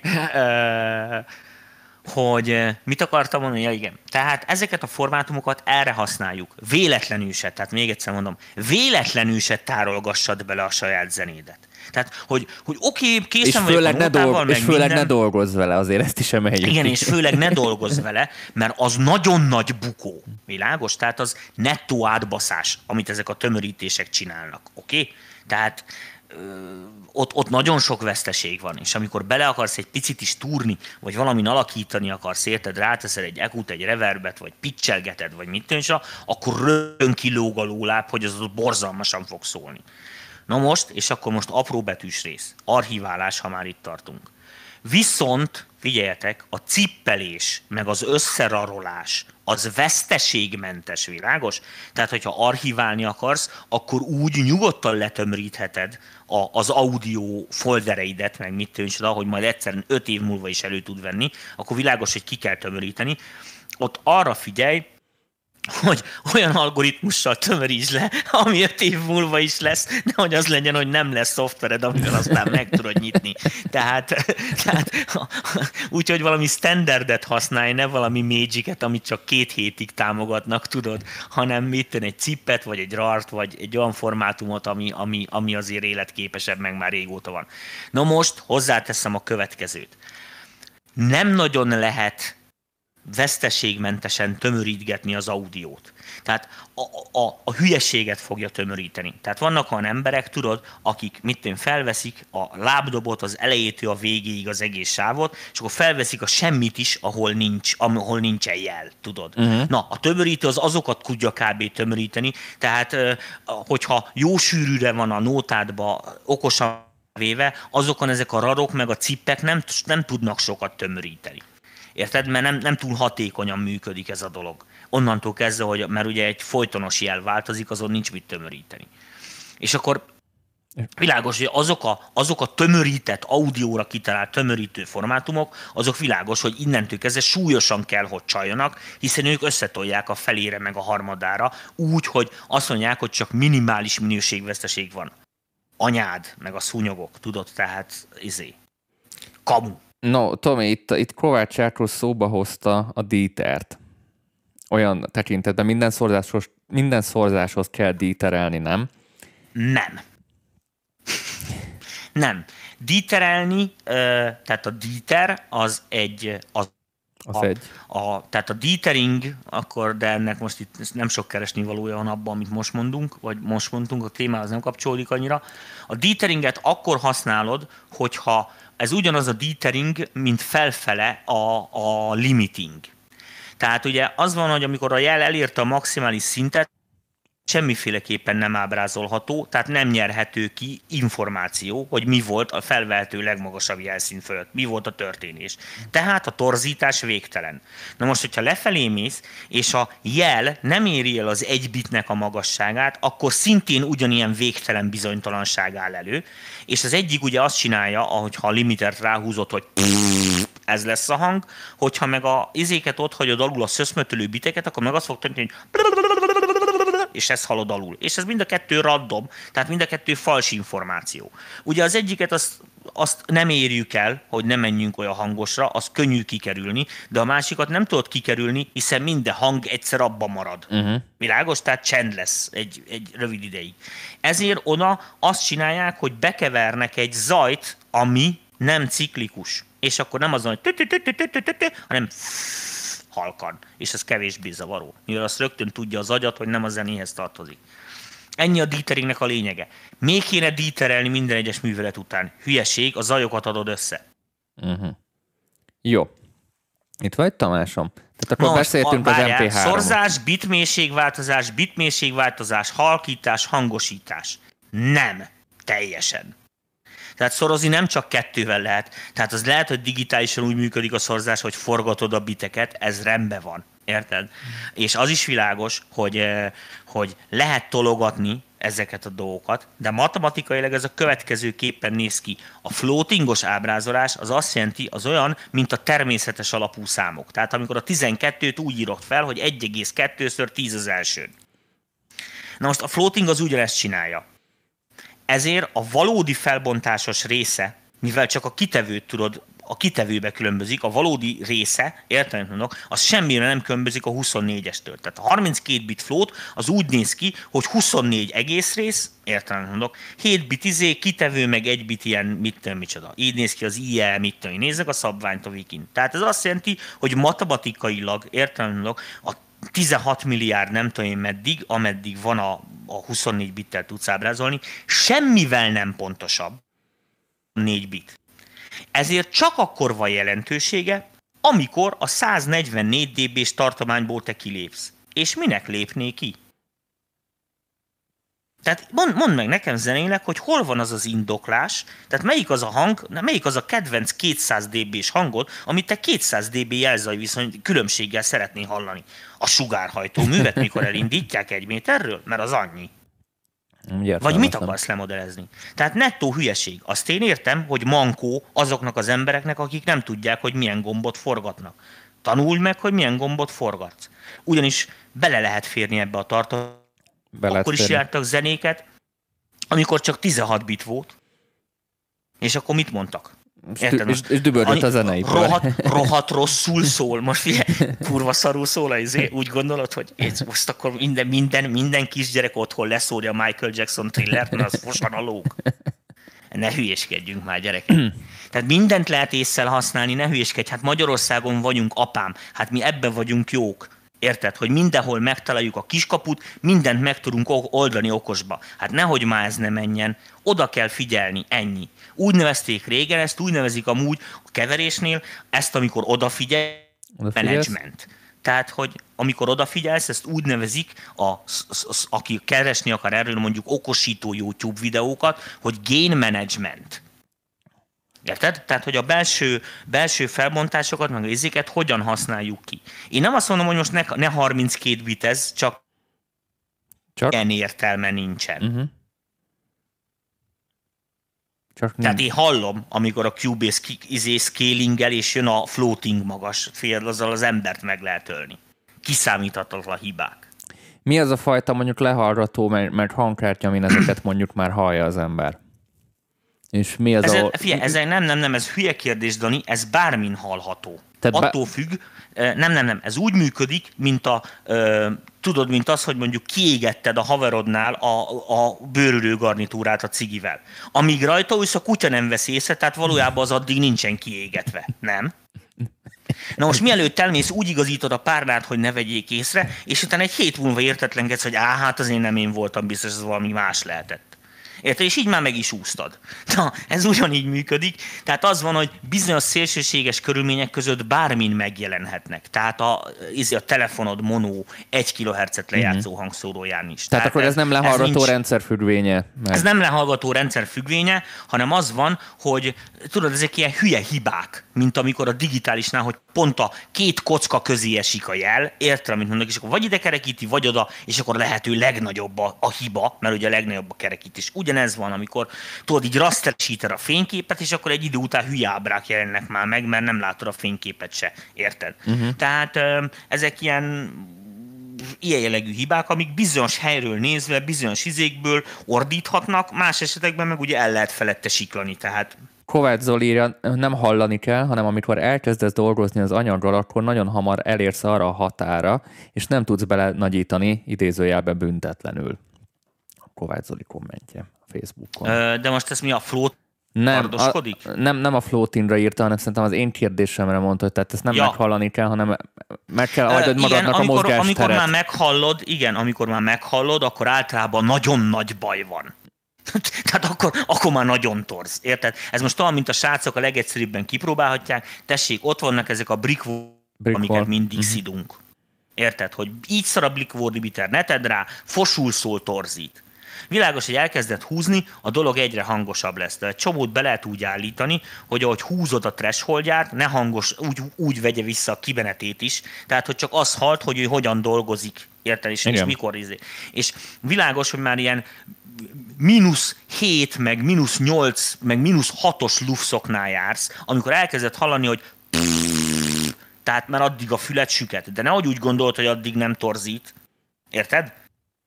hogy mit akartam mondani? Ja, igen. Tehát ezeket a formátumokat erre használjuk. Véletlenül se, tehát még egyszer mondom, véletlenül se tárolgassad bele a saját zenédet. Tehát, hogy, hogy oké, okay, készen és főleg, ne dolg, és főleg minden. ne dolgozz vele, azért ezt is emeljük. Igen, és főleg ne dolgozz vele, mert az nagyon nagy bukó. Világos? Tehát az nettó átbaszás, amit ezek a tömörítések csinálnak. Oké? Okay? Tehát ott, ott nagyon sok veszteség van, és amikor bele akarsz egy picit is túrni, vagy valamin alakítani akarsz, érted, ráteszel egy ekut, egy reverbet, vagy pitchelgeted, vagy mit tűncs, akkor rögtön kilóg a lóláb, hogy az ott borzalmasan fog szólni. Na most, és akkor most apró betűs rész, archiválás, ha már itt tartunk. Viszont, figyeljetek, a cippelés, meg az összerarolás, az veszteségmentes, világos? Tehát, hogyha archiválni akarsz, akkor úgy nyugodtan letömrítheted a, az audio foldereidet, meg mit tűncs, hogy majd egyszerűen öt év múlva is elő tud venni, akkor világos, hogy ki kell tömöríteni. Ott arra figyelj, hogy olyan algoritmussal tömöríts le, ami öt év múlva is lesz, de hogy az legyen, hogy nem lesz szoftvered, amivel aztán meg tudod nyitni. Tehát, tehát úgyhogy valami standardet használj, ne valami magic amit csak két hétig támogatnak, tudod, hanem mit egy cippet, vagy egy rart, vagy egy olyan formátumot, ami, ami, ami azért életképesebb, meg már régóta van. Na most hozzáteszem a következőt. Nem nagyon lehet veszteségmentesen tömörítgetni az audiót. Tehát a, a, a hülyeséget fogja tömöríteni. Tehát vannak olyan emberek, tudod, akik mit tudom, felveszik a lábdobot az elejétől a végéig az egész sávot, és akkor felveszik a semmit is, ahol nincs, ahol nincsen jel, tudod. Uh-huh. Na, a tömörítő az azokat tudja kb. tömöríteni, tehát hogyha jó sűrűre van a nótádba, okosan véve, azokon ezek a rarok meg a cippek nem, nem tudnak sokat tömöríteni. Érted? Mert nem, nem túl hatékonyan működik ez a dolog. Onnantól kezdve, hogy mert ugye egy folytonos jel változik, azon nincs mit tömöríteni. És akkor Világos, hogy azok a, azok a tömörített, audióra kitalált tömörítő formátumok, azok világos, hogy innentől kezdve súlyosan kell, hogy csaljanak, hiszen ők összetolják a felére meg a harmadára, úgy, hogy azt mondják, hogy csak minimális minőségveszteség van. Anyád, meg a szúnyogok, tudod, tehát izé. Kamu. No, Tomi, itt, itt Kovács Ákos szóba hozta a dítert. Olyan tekintetben minden szorzáshoz, minden szorzáshoz kell díterelni, nem? Nem. Nem. Díterelni, tehát a díter az egy, az az a, egy. A, tehát a dithering, akkor, de ennek most itt nem sok keresni valója van abban, amit most mondunk, vagy most mondtunk, a témához nem kapcsolódik annyira. A ditheringet akkor használod, hogyha ez ugyanaz a dithering, mint felfele a, a limiting. Tehát ugye az van, hogy amikor a jel elérte a maximális szintet, semmiféleképpen nem ábrázolható, tehát nem nyerhető ki információ, hogy mi volt a felvehető legmagasabb jelszín fölött, mi volt a történés. Tehát a torzítás végtelen. Na most, hogyha lefelé mész, és a jel nem éri el az egy bitnek a magasságát, akkor szintén ugyanilyen végtelen bizonytalanság áll elő, és az egyik ugye azt csinálja, ahogyha a limitert ráhúzott, hogy ez lesz a hang, hogyha meg a izéket ott hagyod alul a szöszmötölő biteket, akkor meg azt fog történni, hogy és ez halad alul. És ez mind a kettő random, tehát mind a kettő fals információ. Ugye az egyiket azt, azt nem érjük el, hogy ne menjünk olyan hangosra, az könnyű kikerülni, de a másikat nem tudod kikerülni, hiszen minden hang egyszer abba marad. Uh-huh. Világos? Tehát csend lesz egy, egy rövid ideig. Ezért oda azt csinálják, hogy bekevernek egy zajt, ami nem ciklikus. És akkor nem azon, hogy hanem halkan, és ez kevésbé zavaró. Mivel azt rögtön tudja az agyat, hogy nem a zenéhez tartozik. Ennyi a díteringnek a lényege. Még kéne díterelni minden egyes művelet után. Hülyeség, a zajokat adod össze. Uh-huh. Jó. Itt vagy, Tamásom? Tehát akkor Most, beszéltünk a, várjál, az MP3 Szorzás, bitmélységváltozás, bitmélységváltozás, halkítás, hangosítás. Nem. Teljesen. Tehát szorozni nem csak kettővel lehet. Tehát az lehet, hogy digitálisan úgy működik a szorzás, hogy forgatod a biteket, ez rendben van. Érted? Mm. És az is világos, hogy, eh, hogy lehet tologatni ezeket a dolgokat, de matematikailag ez a következő képen néz ki. A floatingos ábrázolás az azt jelenti, az olyan, mint a természetes alapú számok. Tehát amikor a 12-t úgy írok fel, hogy 1,2-ször 10 az első. Na most a floating az ugyanezt csinálja. Ezért a valódi felbontásos része, mivel csak a kitevőt tudod, a kitevőbe különbözik, a valódi része, értelem mondok, az semmire nem különbözik a 24-estől. Tehát a 32 bit float az úgy néz ki, hogy 24 egész rész, értelem mondok, 7 bit izé, kitevő meg egy bit ilyen, mit tudom, micsoda. Így néz ki az IE, mit tudom, nézzek a szabványt a wikin. Tehát ez azt jelenti, hogy matematikailag, értelem mondok, a 16 milliárd nem tudom én meddig, ameddig van a, a 24 bittel tudsz ábrázolni, semmivel nem pontosabb 4 bit. Ezért csak akkor van jelentősége, amikor a 144 dB-s tartományból te kilépsz. És minek lépné ki? Tehát mond, mondd meg nekem zenének, hogy hol van az az indoklás, tehát melyik az a hang, melyik az a kedvenc 200 dB-s hangod, amit te 200 dB jelzaj viszony különbséggel szeretnél hallani. A sugárhajtó művet, mikor elindítják egy méterről, mert az annyi. Gyert, Vagy mit akarsz lemodelezni? Tehát nettó hülyeség. Azt én értem, hogy mankó azoknak az embereknek, akik nem tudják, hogy milyen gombot forgatnak. Tanulj meg, hogy milyen gombot forgatsz. Ugyanis bele lehet férni ebbe a tartalomba, be akkor is jártak zenéket, amikor csak 16 bit volt, és akkor mit mondtak? Érted? És, és dübördött a zenei. Rohadt, rohadt rosszul szól. Most figyelj, kurva szarul szól, izé, úgy gondolod, hogy most akkor minden, minden, minden kisgyerek otthon leszórja Michael Jackson thrillert, mert az fostan a lóg. Ne hülyéskedjünk már, gyerekek. Tehát mindent lehet észszel használni, ne hülyéskedj. Hát Magyarországon vagyunk, apám. Hát mi ebben vagyunk jók. Érted, hogy mindenhol megtaláljuk a kiskaput, mindent meg tudunk oldani okosba. Hát nehogy már ez ne menjen. Oda kell figyelni, ennyi. Úgy nevezték régen, ezt úgy nevezik amúgy a keverésnél, ezt amikor odafigyel, management. Tehát, hogy amikor odafigyelsz, ezt úgy nevezik, a, aki keresni akar erről mondjuk okosító YouTube videókat, hogy gain management. Érted? Tehát, hogy a belső, belső felbontásokat, meg a izéket hogyan használjuk ki. Én nem azt mondom, hogy most ne, ne 32 bit ez, csak, csak? ilyen értelme nincsen. Uh-huh. Csak Tehát én hallom, amikor a Cubase izé scalingel, és jön a floating magas fél, azzal az embert meg lehet ölni. Kiszámíthatatlan hibák. Mi az a fajta mondjuk lehallgató, mert, mert hangkártya, amin ezeket mondjuk már hallja az ember? És mi az ez, a... Figyelj, ez nem, nem, nem, ez hülye kérdés, Dani, ez bármin hallható. Tehát Attól be... függ, nem, nem, nem, ez úgy működik, mint a, tudod, mint az, hogy mondjuk kiégetted a haverodnál a, a bőrülő garnitúrát a cigivel. Amíg rajta ülsz, a kutya nem vesz észre, tehát valójában az addig nincsen kiégetve, nem? Na most mielőtt elmész, úgy igazítod a párnát, hogy ne vegyék észre, és utána egy hét múlva értetlenkedsz, hogy áh, hát azért nem én voltam biztos, ez valami más lehetett. Érted? És így már meg is úsztad. Na, ez ugyanígy működik. Tehát az van, hogy bizonyos szélsőséges körülmények között bármin megjelenhetnek. Tehát a, izé, a telefonod mono 1 kHz-et lejátszó mm-hmm. hangszóróján is. Tehát, Tehát akkor ez nem lehallgató ez nincs, rendszer függvénye? Meg. Ez nem lehallgató rendszer függvénye, hanem az van, hogy tudod, ezek ilyen hülye hibák, mint amikor a digitálisnál, hogy pont a két kocka közé esik a jel, érted, amit mondok, és akkor vagy ide kerekíti, vagy oda, és akkor lehető legnagyobb a, a hiba, mert ugye a legnagyobb a kerekítés. Ugyanez van, amikor tudod, így rasteresíted a fényképet, és akkor egy idő után hülye ábrák jelennek már meg, mert nem látod a fényképet se, érted? Uh-huh. Tehát ezek ilyen ilyen jellegű hibák, amik bizonyos helyről nézve, bizonyos izékből ordíthatnak, más esetekben meg ugye el lehet felette siklani, tehát Kovács Zolira nem hallani kell, hanem amikor elkezdesz dolgozni az anyaggal, akkor nagyon hamar elérsz arra a határa, és nem tudsz bele nagyítani idézőjelbe büntetlenül. Kovács Zoli kommentje a Facebookon. De most ez mi a float nem, a, nem, nem a floatingra írta, hanem szerintem az én kérdésemre mondta, hogy tehát ezt nem ja. meghallani kell, hanem meg kell adod magadnak igen, amikor, a mozgásteret. Amikor már meghallod, igen, amikor már meghallod, akkor általában nagyon nagy baj van. Tehát akkor, akkor már nagyon torz, érted? Ez most olyan, mint a srácok a legegyszerűbben kipróbálhatják. Tessék, ott vannak ezek a brick, brick amiket mindig uh-huh. szidunk. Érted? Hogy így szar a brick wall limiter, ne tedd rá, fosul szól torzít. Világos, hogy elkezdett húzni, a dolog egyre hangosabb lesz. De egy csomót be lehet úgy állítani, hogy ahogy húzod a thresholdját, ne hangos, úgy, úgy vegye vissza a kibenetét is. Tehát, hogy csak az halt, hogy ő hogyan dolgozik. Érted? És, és mikor izé. És világos, hogy már ilyen mínusz 7, meg mínusz 8, meg mínusz 6-os lufszoknál jársz, amikor elkezdett hallani, hogy tehát már addig a fület süket. De nehogy úgy gondolt, hogy addig nem torzít. Érted?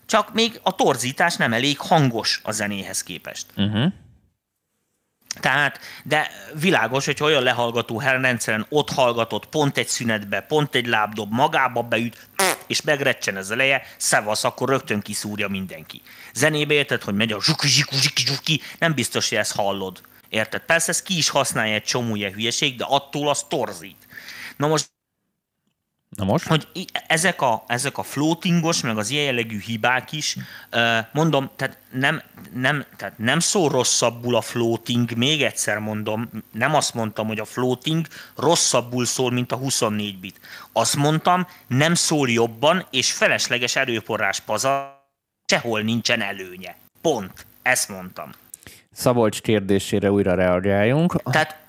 Csak még a torzítás nem elég hangos a zenéhez képest. Uh-huh. Tehát, de világos, hogy olyan lehallgató rendszeren ott hallgatott, pont egy szünetbe, pont egy lábdob, magába beüt, és megrecsen az eleje, szevasz, akkor rögtön kiszúrja mindenki. Zenébe érted, hogy megy a zsuki, zsuki, zsuki, zsuki, nem biztos, hogy ezt hallod. Érted? Persze ezt ki is használja egy csomó ilyen hülyeség, de attól az torzít. Na most Na most? Hogy ezek a, ezek a floatingos, meg az ilyen jellegű hibák is, mondom, tehát nem, nem, tehát nem szól rosszabbul a floating, még egyszer mondom, nem azt mondtam, hogy a floating rosszabbul szól, mint a 24 bit. Azt mondtam, nem szól jobban, és felesleges erőporrás paza, sehol nincsen előnye. Pont. Ezt mondtam. Szabolcs kérdésére újra reagáljunk. Tehát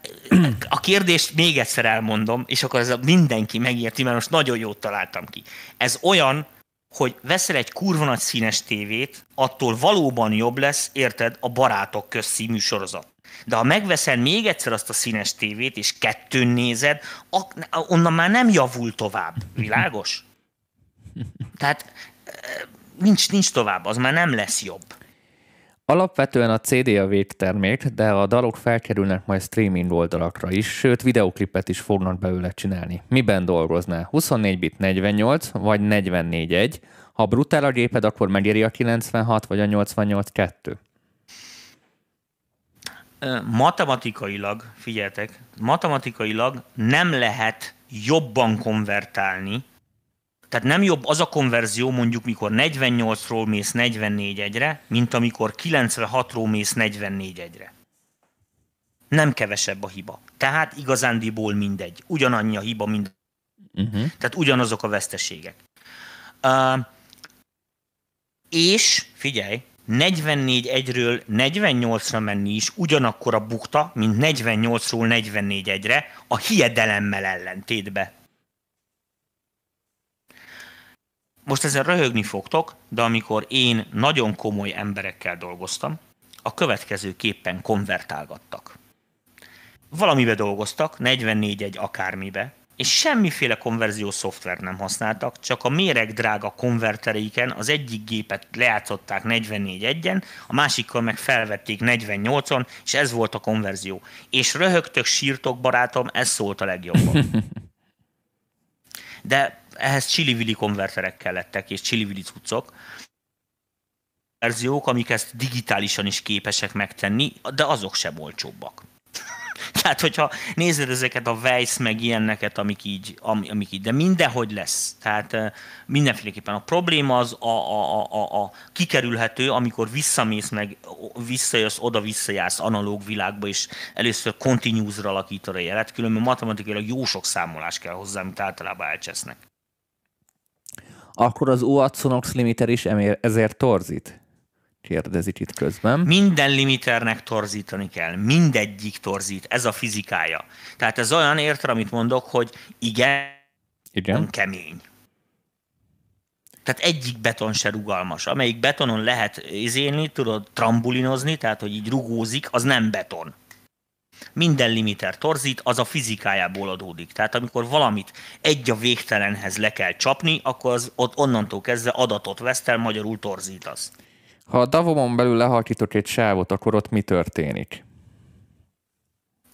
a kérdést még egyszer elmondom, és akkor ez mindenki megérti, mert most nagyon jót találtam ki. Ez olyan, hogy veszel egy kurva nagy színes tévét, attól valóban jobb lesz, érted, a Barátok köz című sorozat. De ha megveszel még egyszer azt a színes tévét, és kettőn nézed, onnan már nem javul tovább. Világos? Tehát nincs, nincs tovább, az már nem lesz jobb. Alapvetően a CD a végtermék, de a dalok felkerülnek majd streaming oldalakra is, sőt videoklipet is fognak belőle csinálni. Miben dolgoznál? 24 bit 48 vagy 44.1? Ha brutál a géped, akkor megéri a 96 vagy a 88.2? Matematikailag, figyeltek, matematikailag nem lehet jobban konvertálni tehát nem jobb az a konverzió mondjuk, mikor 48-ról mész 44-egyre, mint amikor 96-ról mész 44-egyre. Nem kevesebb a hiba. Tehát igazándiból mindegy. Ugyanannyi a hiba, mind. Uh-huh. Tehát ugyanazok a veszteségek. Uh, és figyelj, 44 egyről 48-ra menni is ugyanakkor a bukta, mint 48-ról 44 egyre, a hiedelemmel ellentétbe. Most ezzel röhögni fogtok, de amikor én nagyon komoly emberekkel dolgoztam, a következő képpen konvertálgattak. Valamibe dolgoztak, 44 egy akármibe, és semmiféle konverziós szoftvert nem használtak, csak a méreg drága konvertereiken az egyik gépet lejátszották 44-1-en, a másikkal meg felvették 48-on, és ez volt a konverzió. És röhögtök, sírtok, barátom, ez szólt a legjobban. De ehhez csili konverterek kellettek, és csili cuccok, verziók, amik ezt digitálisan is képesek megtenni, de azok sem olcsóbbak. Tehát, hogyha nézed ezeket a Weiss meg ilyeneket, amik így, amik így, de mindenhogy lesz. Tehát mindenféleképpen a probléma az a, a, a, a, a kikerülhető, amikor visszamész meg, visszajössz, oda visszajársz analóg világba, és először continuous-ra alakítod a jelet, különben matematikailag jó sok számolás kell hozzá, amit általában elcsesznek. Akkor az UAT limiter is ezért torzít? kérdezik itt közben. Minden limiternek torzítani kell, mindegyik torzít, ez a fizikája. Tehát ez olyan érted, amit mondok, hogy igen, igen. kemény. Tehát egyik beton se rugalmas. Amelyik betonon lehet izélni, tudod trambulinozni, tehát hogy így rugózik, az nem beton. Minden limiter torzít, az a fizikájából adódik. Tehát amikor valamit egy a végtelenhez le kell csapni, akkor az ott onnantól kezdve adatot vesztel, magyarul torzítasz. Ha a davomon belül lehalkítok egy sávot, akkor ott mi történik?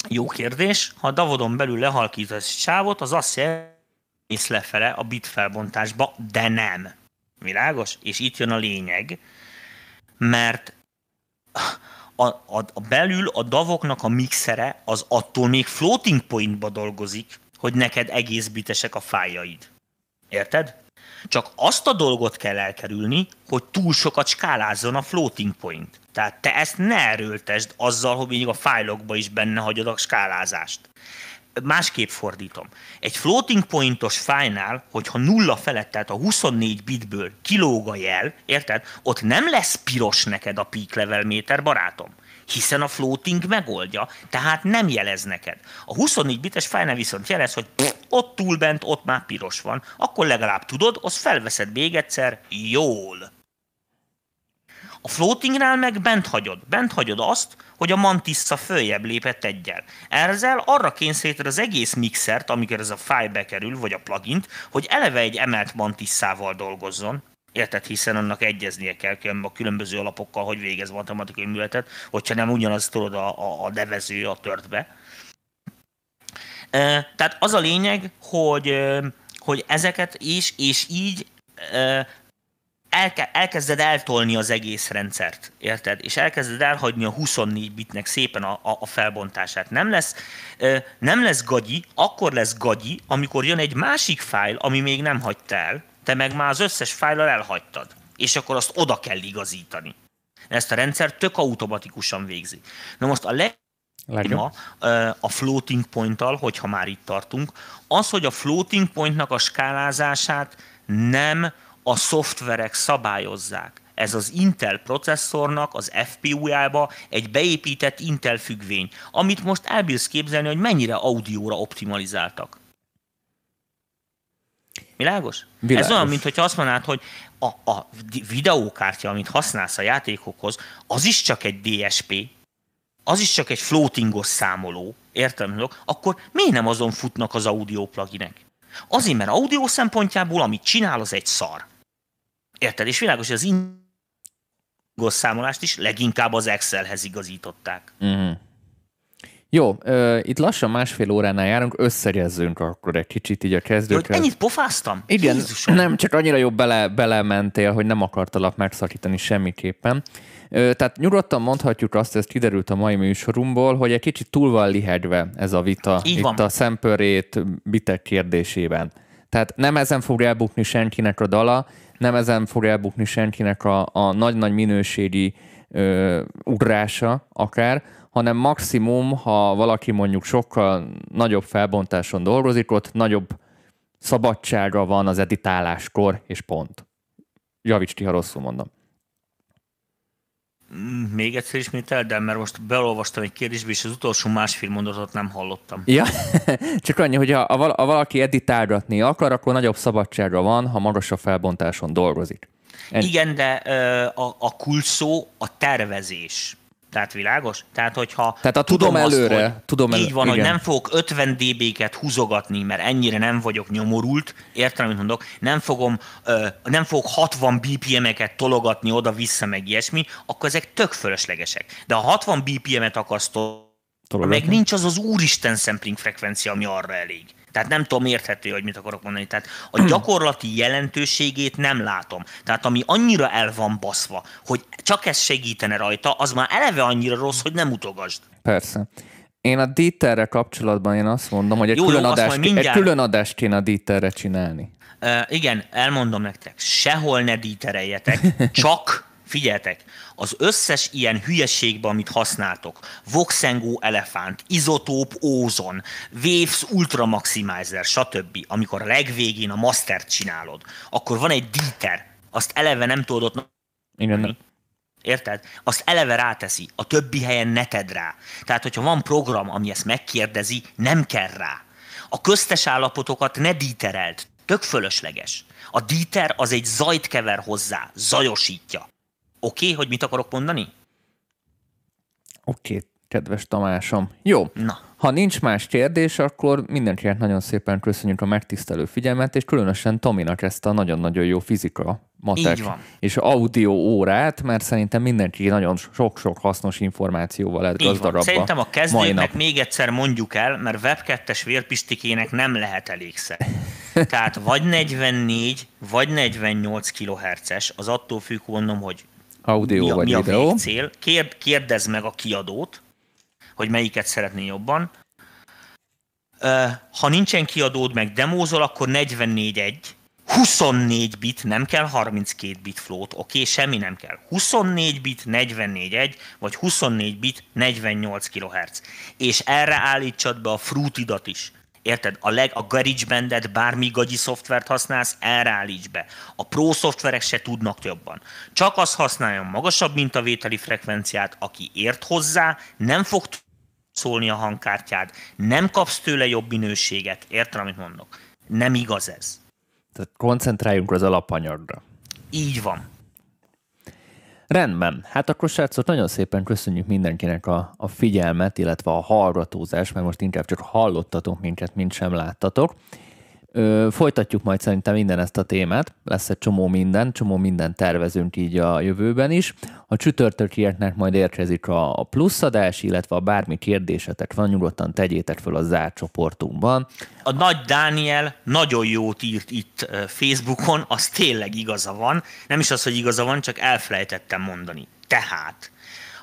Jó kérdés. Ha a davodon belül lehalkítasz egy sávot, az azt jelenti, hogy lefele a bit felbontásba, de nem. Világos? És itt jön a lényeg, mert a, a, a belül a davoknak a mixere az attól még floating pointba dolgozik, hogy neked egész bitesek a fájaid. Érted? Csak azt a dolgot kell elkerülni, hogy túl sokat skálázzon a floating point. Tehát te ezt ne erőltesd azzal, hogy még a fájlokba is benne hagyod a skálázást. Másképp fordítom. Egy floating pointos fájnál, hogyha nulla felett, tehát a 24 bitből kilóg a jel, érted? Ott nem lesz piros neked a peak level méter, barátom hiszen a floating megoldja, tehát nem jelez neked. A 24 bites fájlnál viszont jelez, hogy pff, ott túlbent, ott már piros van. Akkor legalább tudod, az felveszed még egyszer jól. A floatingnál meg bent hagyod. Bent hagyod azt, hogy a mantissa följebb lépett egyel. Ezzel arra kényszeríted az egész mixert, amikor ez a fájl bekerül, vagy a plugint, hogy eleve egy emelt mantisszával dolgozzon, Érted, hiszen annak egyeznie kell a különböző alapokkal, hogy végez matematikai műletet, hogyha nem ugyanaz tudod a, a, a nevező a törtbe. Tehát az a lényeg, hogy, hogy ezeket is, és így elke, elkezded eltolni az egész rendszert, érted? És elkezded elhagyni a 24 bitnek szépen a, a, a felbontását. Nem lesz, nem lesz gagyi, akkor lesz gagyi, amikor jön egy másik fájl, ami még nem hagyta el, te meg már az összes fájlal elhagytad, és akkor azt oda kell igazítani. Ezt a rendszer tök automatikusan végzi. Na most a leg Ma, a floating pointtal, hogyha már itt tartunk, az, hogy a floating pointnak a skálázását nem a szoftverek szabályozzák. Ez az Intel processzornak az FPU-jába egy beépített Intel függvény, amit most elbírsz képzelni, hogy mennyire audióra optimalizáltak. Világos? Világos. Ez olyan, mintha azt mondanád, hogy a, a videókártya, amit használsz a játékokhoz, az is csak egy DSP, az is csak egy floatingos számoló, értem, akkor miért nem azon futnak az audio pluginek? Azért, mert audio szempontjából, amit csinál, az egy szar. Érted? És világos, hogy az ingos számolást is leginkább az Excelhez igazították. Mm. Jó, uh, itt lassan másfél óránál járunk, összegezzünk akkor egy kicsit így a kezdőkre. Ennyit pofáztam? Igen, Jézusom. nem, csak annyira jobb bele, belementél, hogy nem akartalak megszakítani semmiképpen. Uh, tehát nyugodtan mondhatjuk azt, ez kiderült a mai műsorunkból, hogy egy kicsit túl van lihegve ez a vita így itt van. a szempörét bitek kérdésében. Tehát nem ezen fog elbukni senkinek a dala, nem ezen fog elbukni senkinek a, a nagy-nagy minőségi ö, ugrása akár, hanem maximum, ha valaki mondjuk sokkal nagyobb felbontáson dolgozik, ott nagyobb szabadsága van az editáláskor, és pont. Javíts ki, ha rosszul mondom. Mm, még egyszer ismétel, de mert most beolvastam egy kérdésbe, és az utolsó másfél mondatot nem hallottam. Ja, csak annyi, hogy ha, ha valaki editálgatni akar, akkor nagyobb szabadsága van, ha magasabb felbontáson dolgozik. En... Igen, de a, a kulcs szó a tervezés. Tehát világos? Tehát, hogyha Tehát a tudom, azt, előre, hogy tudom elő- így van, igen. hogy nem fogok 50 dB-ket húzogatni, mert ennyire nem vagyok nyomorult, értem, amit mondok, nem, fogom, ö, nem fogok 60 BPM-eket tologatni oda-vissza, meg ilyesmi, akkor ezek tök fölöslegesek. De ha 60 BPM-et akarsz Tologatni. meg nincs az az úristen sampling frekvencia, ami arra elég. Tehát nem tudom érthető, hogy mit akarok mondani. Tehát a gyakorlati jelentőségét nem látom. Tehát ami annyira el van baszva, hogy csak ez segítene rajta, az már eleve annyira rossz, hogy nem utogasd. Persze. Én a Dieterre kapcsolatban én azt mondom, hogy egy, Jó, külön, jó, adást, majd egy mindjárt- külön adást kéne a Dieterre csinálni. Uh, igen, elmondom nektek, sehol ne dítereljetek, csak figyeltek, az összes ilyen hülyeségbe, amit használtok, Voxengo elefánt, izotóp ózon, Waves Ultra Maximizer, stb., amikor a legvégén a mastert csinálod, akkor van egy díter, azt eleve nem tudod ott Igen, Érted? Azt eleve ráteszi, a többi helyen ne tedd rá. Tehát, hogyha van program, ami ezt megkérdezi, nem kell rá. A köztes állapotokat ne dítereld, tök fölösleges. A díter az egy zajt kever hozzá, zajosítja. Oké, okay, hogy mit akarok mondani? Oké, kedves Tamásom. Jó. Na. Ha nincs más kérdés, akkor mindenkinek nagyon szépen köszönjük a megtisztelő figyelmet, és különösen Tominak ezt a nagyon-nagyon jó fizika matek és audio órát, mert szerintem mindenki nagyon sok-sok hasznos információval lett gazdagabb Szerintem a kezdőknek még egyszer mondjuk el, mert web 2-es vérpistikének nem lehet elégszer. Tehát vagy 44, vagy 48 kHz-es, az attól függ, mondom, hogy Audio mi a, vagy mi a videó. végcél. Kérd, kérdezd meg a kiadót, hogy melyiket szeretné jobban. Ha nincsen kiadód, meg demózol, akkor 44.1, 24 bit, nem kell 32 bit float, oké, okay, semmi nem kell. 24 bit, 44.1, vagy 24 bit, 48 kHz. És erre állítsad be a Fruitidat is. Érted? A, leg, a GarageBandet, bármi gagyi szoftvert használsz, erre állíts be. A Pro szoftverek se tudnak jobban. Csak az használjon magasabb mintavételi frekvenciát, aki ért hozzá, nem fog szólni a hangkártyád, nem kapsz tőle jobb minőséget. Érted, amit mondok? Nem igaz ez. Tehát koncentráljunk az alapanyagra. Így van. Rendben. Hát akkor srácok, nagyon szépen köszönjük mindenkinek a, a figyelmet, illetve a hallgatózást, mert most inkább csak hallottatok minket, mint sem láttatok. Ö, folytatjuk majd szerintem minden ezt a témát, lesz egy csomó minden, csomó minden tervezünk így a jövőben is. A csütörtökieknek majd érkezik a, pluszadás, illetve a bármi kérdésetek van, nyugodtan tegyétek föl a zárt csoportunkban. A nagy Dániel nagyon jót írt itt Facebookon, az tényleg igaza van. Nem is az, hogy igaza van, csak elfelejtettem mondani. Tehát,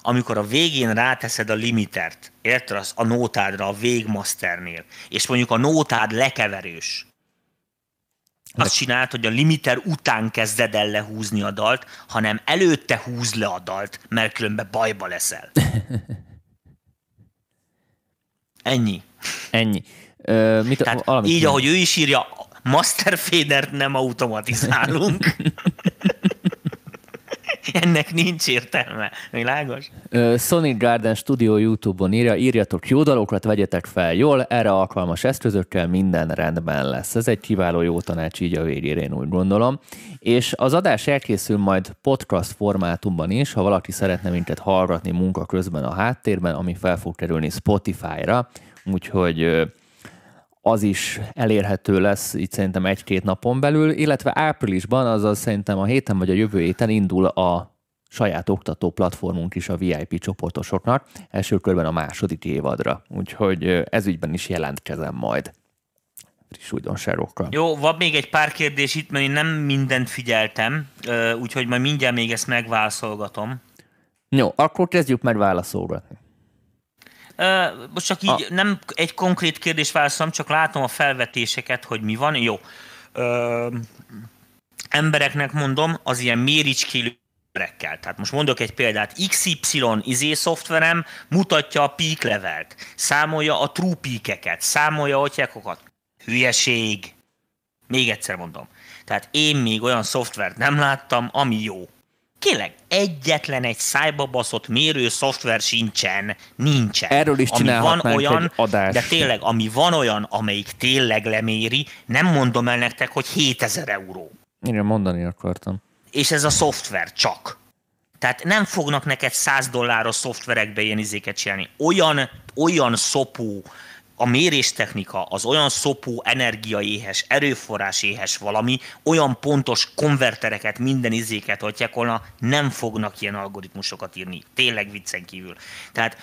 amikor a végén ráteszed a limitert, érted, az a nótádra, a végmasternél, és mondjuk a nótád lekeverős, azt csinált, hogy a limiter után kezded el lehúzni a dalt, hanem előtte húz le a dalt, mert különben bajba leszel. Ennyi. Ennyi. Ö, mit, Tehát így, még? ahogy ő is írja, Master Fadert nem automatizálunk. Ennek nincs értelme. Világos? Sonic Garden Studio YouTube-on írja, írjatok jó dalokat, vegyetek fel jól, erre alkalmas eszközökkel minden rendben lesz. Ez egy kiváló jó tanács így a végére, én úgy gondolom. És az adás elkészül majd podcast formátumban is, ha valaki szeretne minket hallgatni munka közben a háttérben, ami fel fog kerülni Spotify-ra, úgyhogy az is elérhető lesz itt szerintem egy-két napon belül, illetve áprilisban, azaz szerintem a héten vagy a jövő héten indul a saját oktató platformunk is a VIP csoportosoknak, első körben a második évadra. Úgyhogy ö, ezügyben is jelentkezem majd friss újdonságokkal. Jó, van még egy pár kérdés itt, mert én nem mindent figyeltem, úgyhogy majd mindjárt még ezt megválaszolgatom. Jó, akkor kezdjük meg válaszolgatni. Most csak így nem egy konkrét kérdés válaszolom, csak látom a felvetéseket, hogy mi van. Jó. Ö, embereknek mondom, az ilyen méricskélő emberekkel. Tehát most mondok egy példát, XY izé szoftverem mutatja a peak levelt, számolja a true peakeket, számolja a tyekokat. Hülyeség. Még egyszer mondom. Tehát én még olyan szoftvert nem láttam, ami jó. Kérlek, egyetlen egy szájba baszott mérő szoftver sincsen, nincsen. Erről is ami van olyan, egy adást. de tényleg, ami van olyan, amelyik tényleg leméri, nem mondom el nektek, hogy 7000 euró. Igen, mondani akartam. És ez a szoftver csak. Tehát nem fognak neked 100 dolláros szoftverekbe ilyen izéket csinálni. Olyan, olyan szopó, a méréstechnika az olyan szopó, energiaéhes, erőforráséhes valami, olyan pontos konvertereket, minden izéket hagyják volna, nem fognak ilyen algoritmusokat írni. Tényleg viccen kívül. Tehát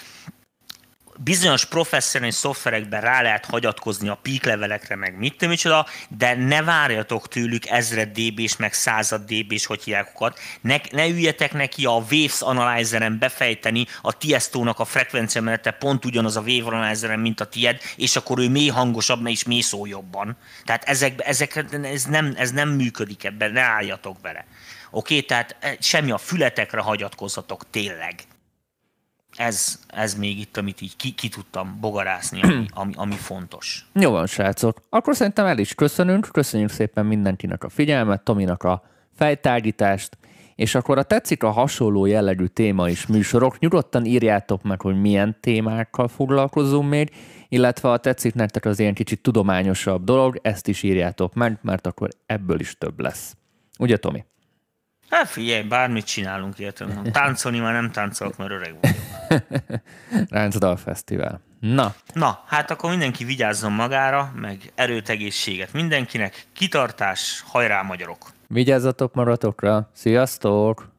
bizonyos professzionális szoftverekben rá lehet hagyatkozni a peak levelekre, meg mit tudom micsoda, de ne várjatok tőlük ezred db meg század db hogy hívják Ne, ne üljetek neki a Waves Analyzeren befejteni a Tiesto-nak a frekvencia menete pont ugyanaz a Wave Analyzeren, mint a tied, és akkor ő mély hangosabb, és mély szó jobban. Tehát ezek, ezek, ez, nem, ez nem működik ebben, ne álljatok bele. Oké, okay? tehát eh, semmi a fületekre hagyatkozzatok, tényleg ez, ez még itt, amit így ki, ki tudtam bogarászni, ami, ami, ami fontos. Jó van, srácok. Akkor szerintem el is köszönünk. Köszönjük szépen mindenkinek a figyelmet, Tominak a fejtárgyítást, és akkor a tetszik a hasonló jellegű téma és műsorok, nyugodtan írjátok meg, hogy milyen témákkal foglalkozunk még, illetve ha tetszik nektek az ilyen kicsit tudományosabb dolog, ezt is írjátok meg, mert akkor ebből is több lesz. Ugye, Tomi? Hát figyelj, bármit csinálunk, értem. Táncolni már nem táncolok, mert öreg vagyok. Ráncdal Fesztivál. Na. Na, hát akkor mindenki vigyázzon magára, meg erőt, egészséget mindenkinek. Kitartás, hajrá magyarok! Vigyázzatok maratokra, sziasztok!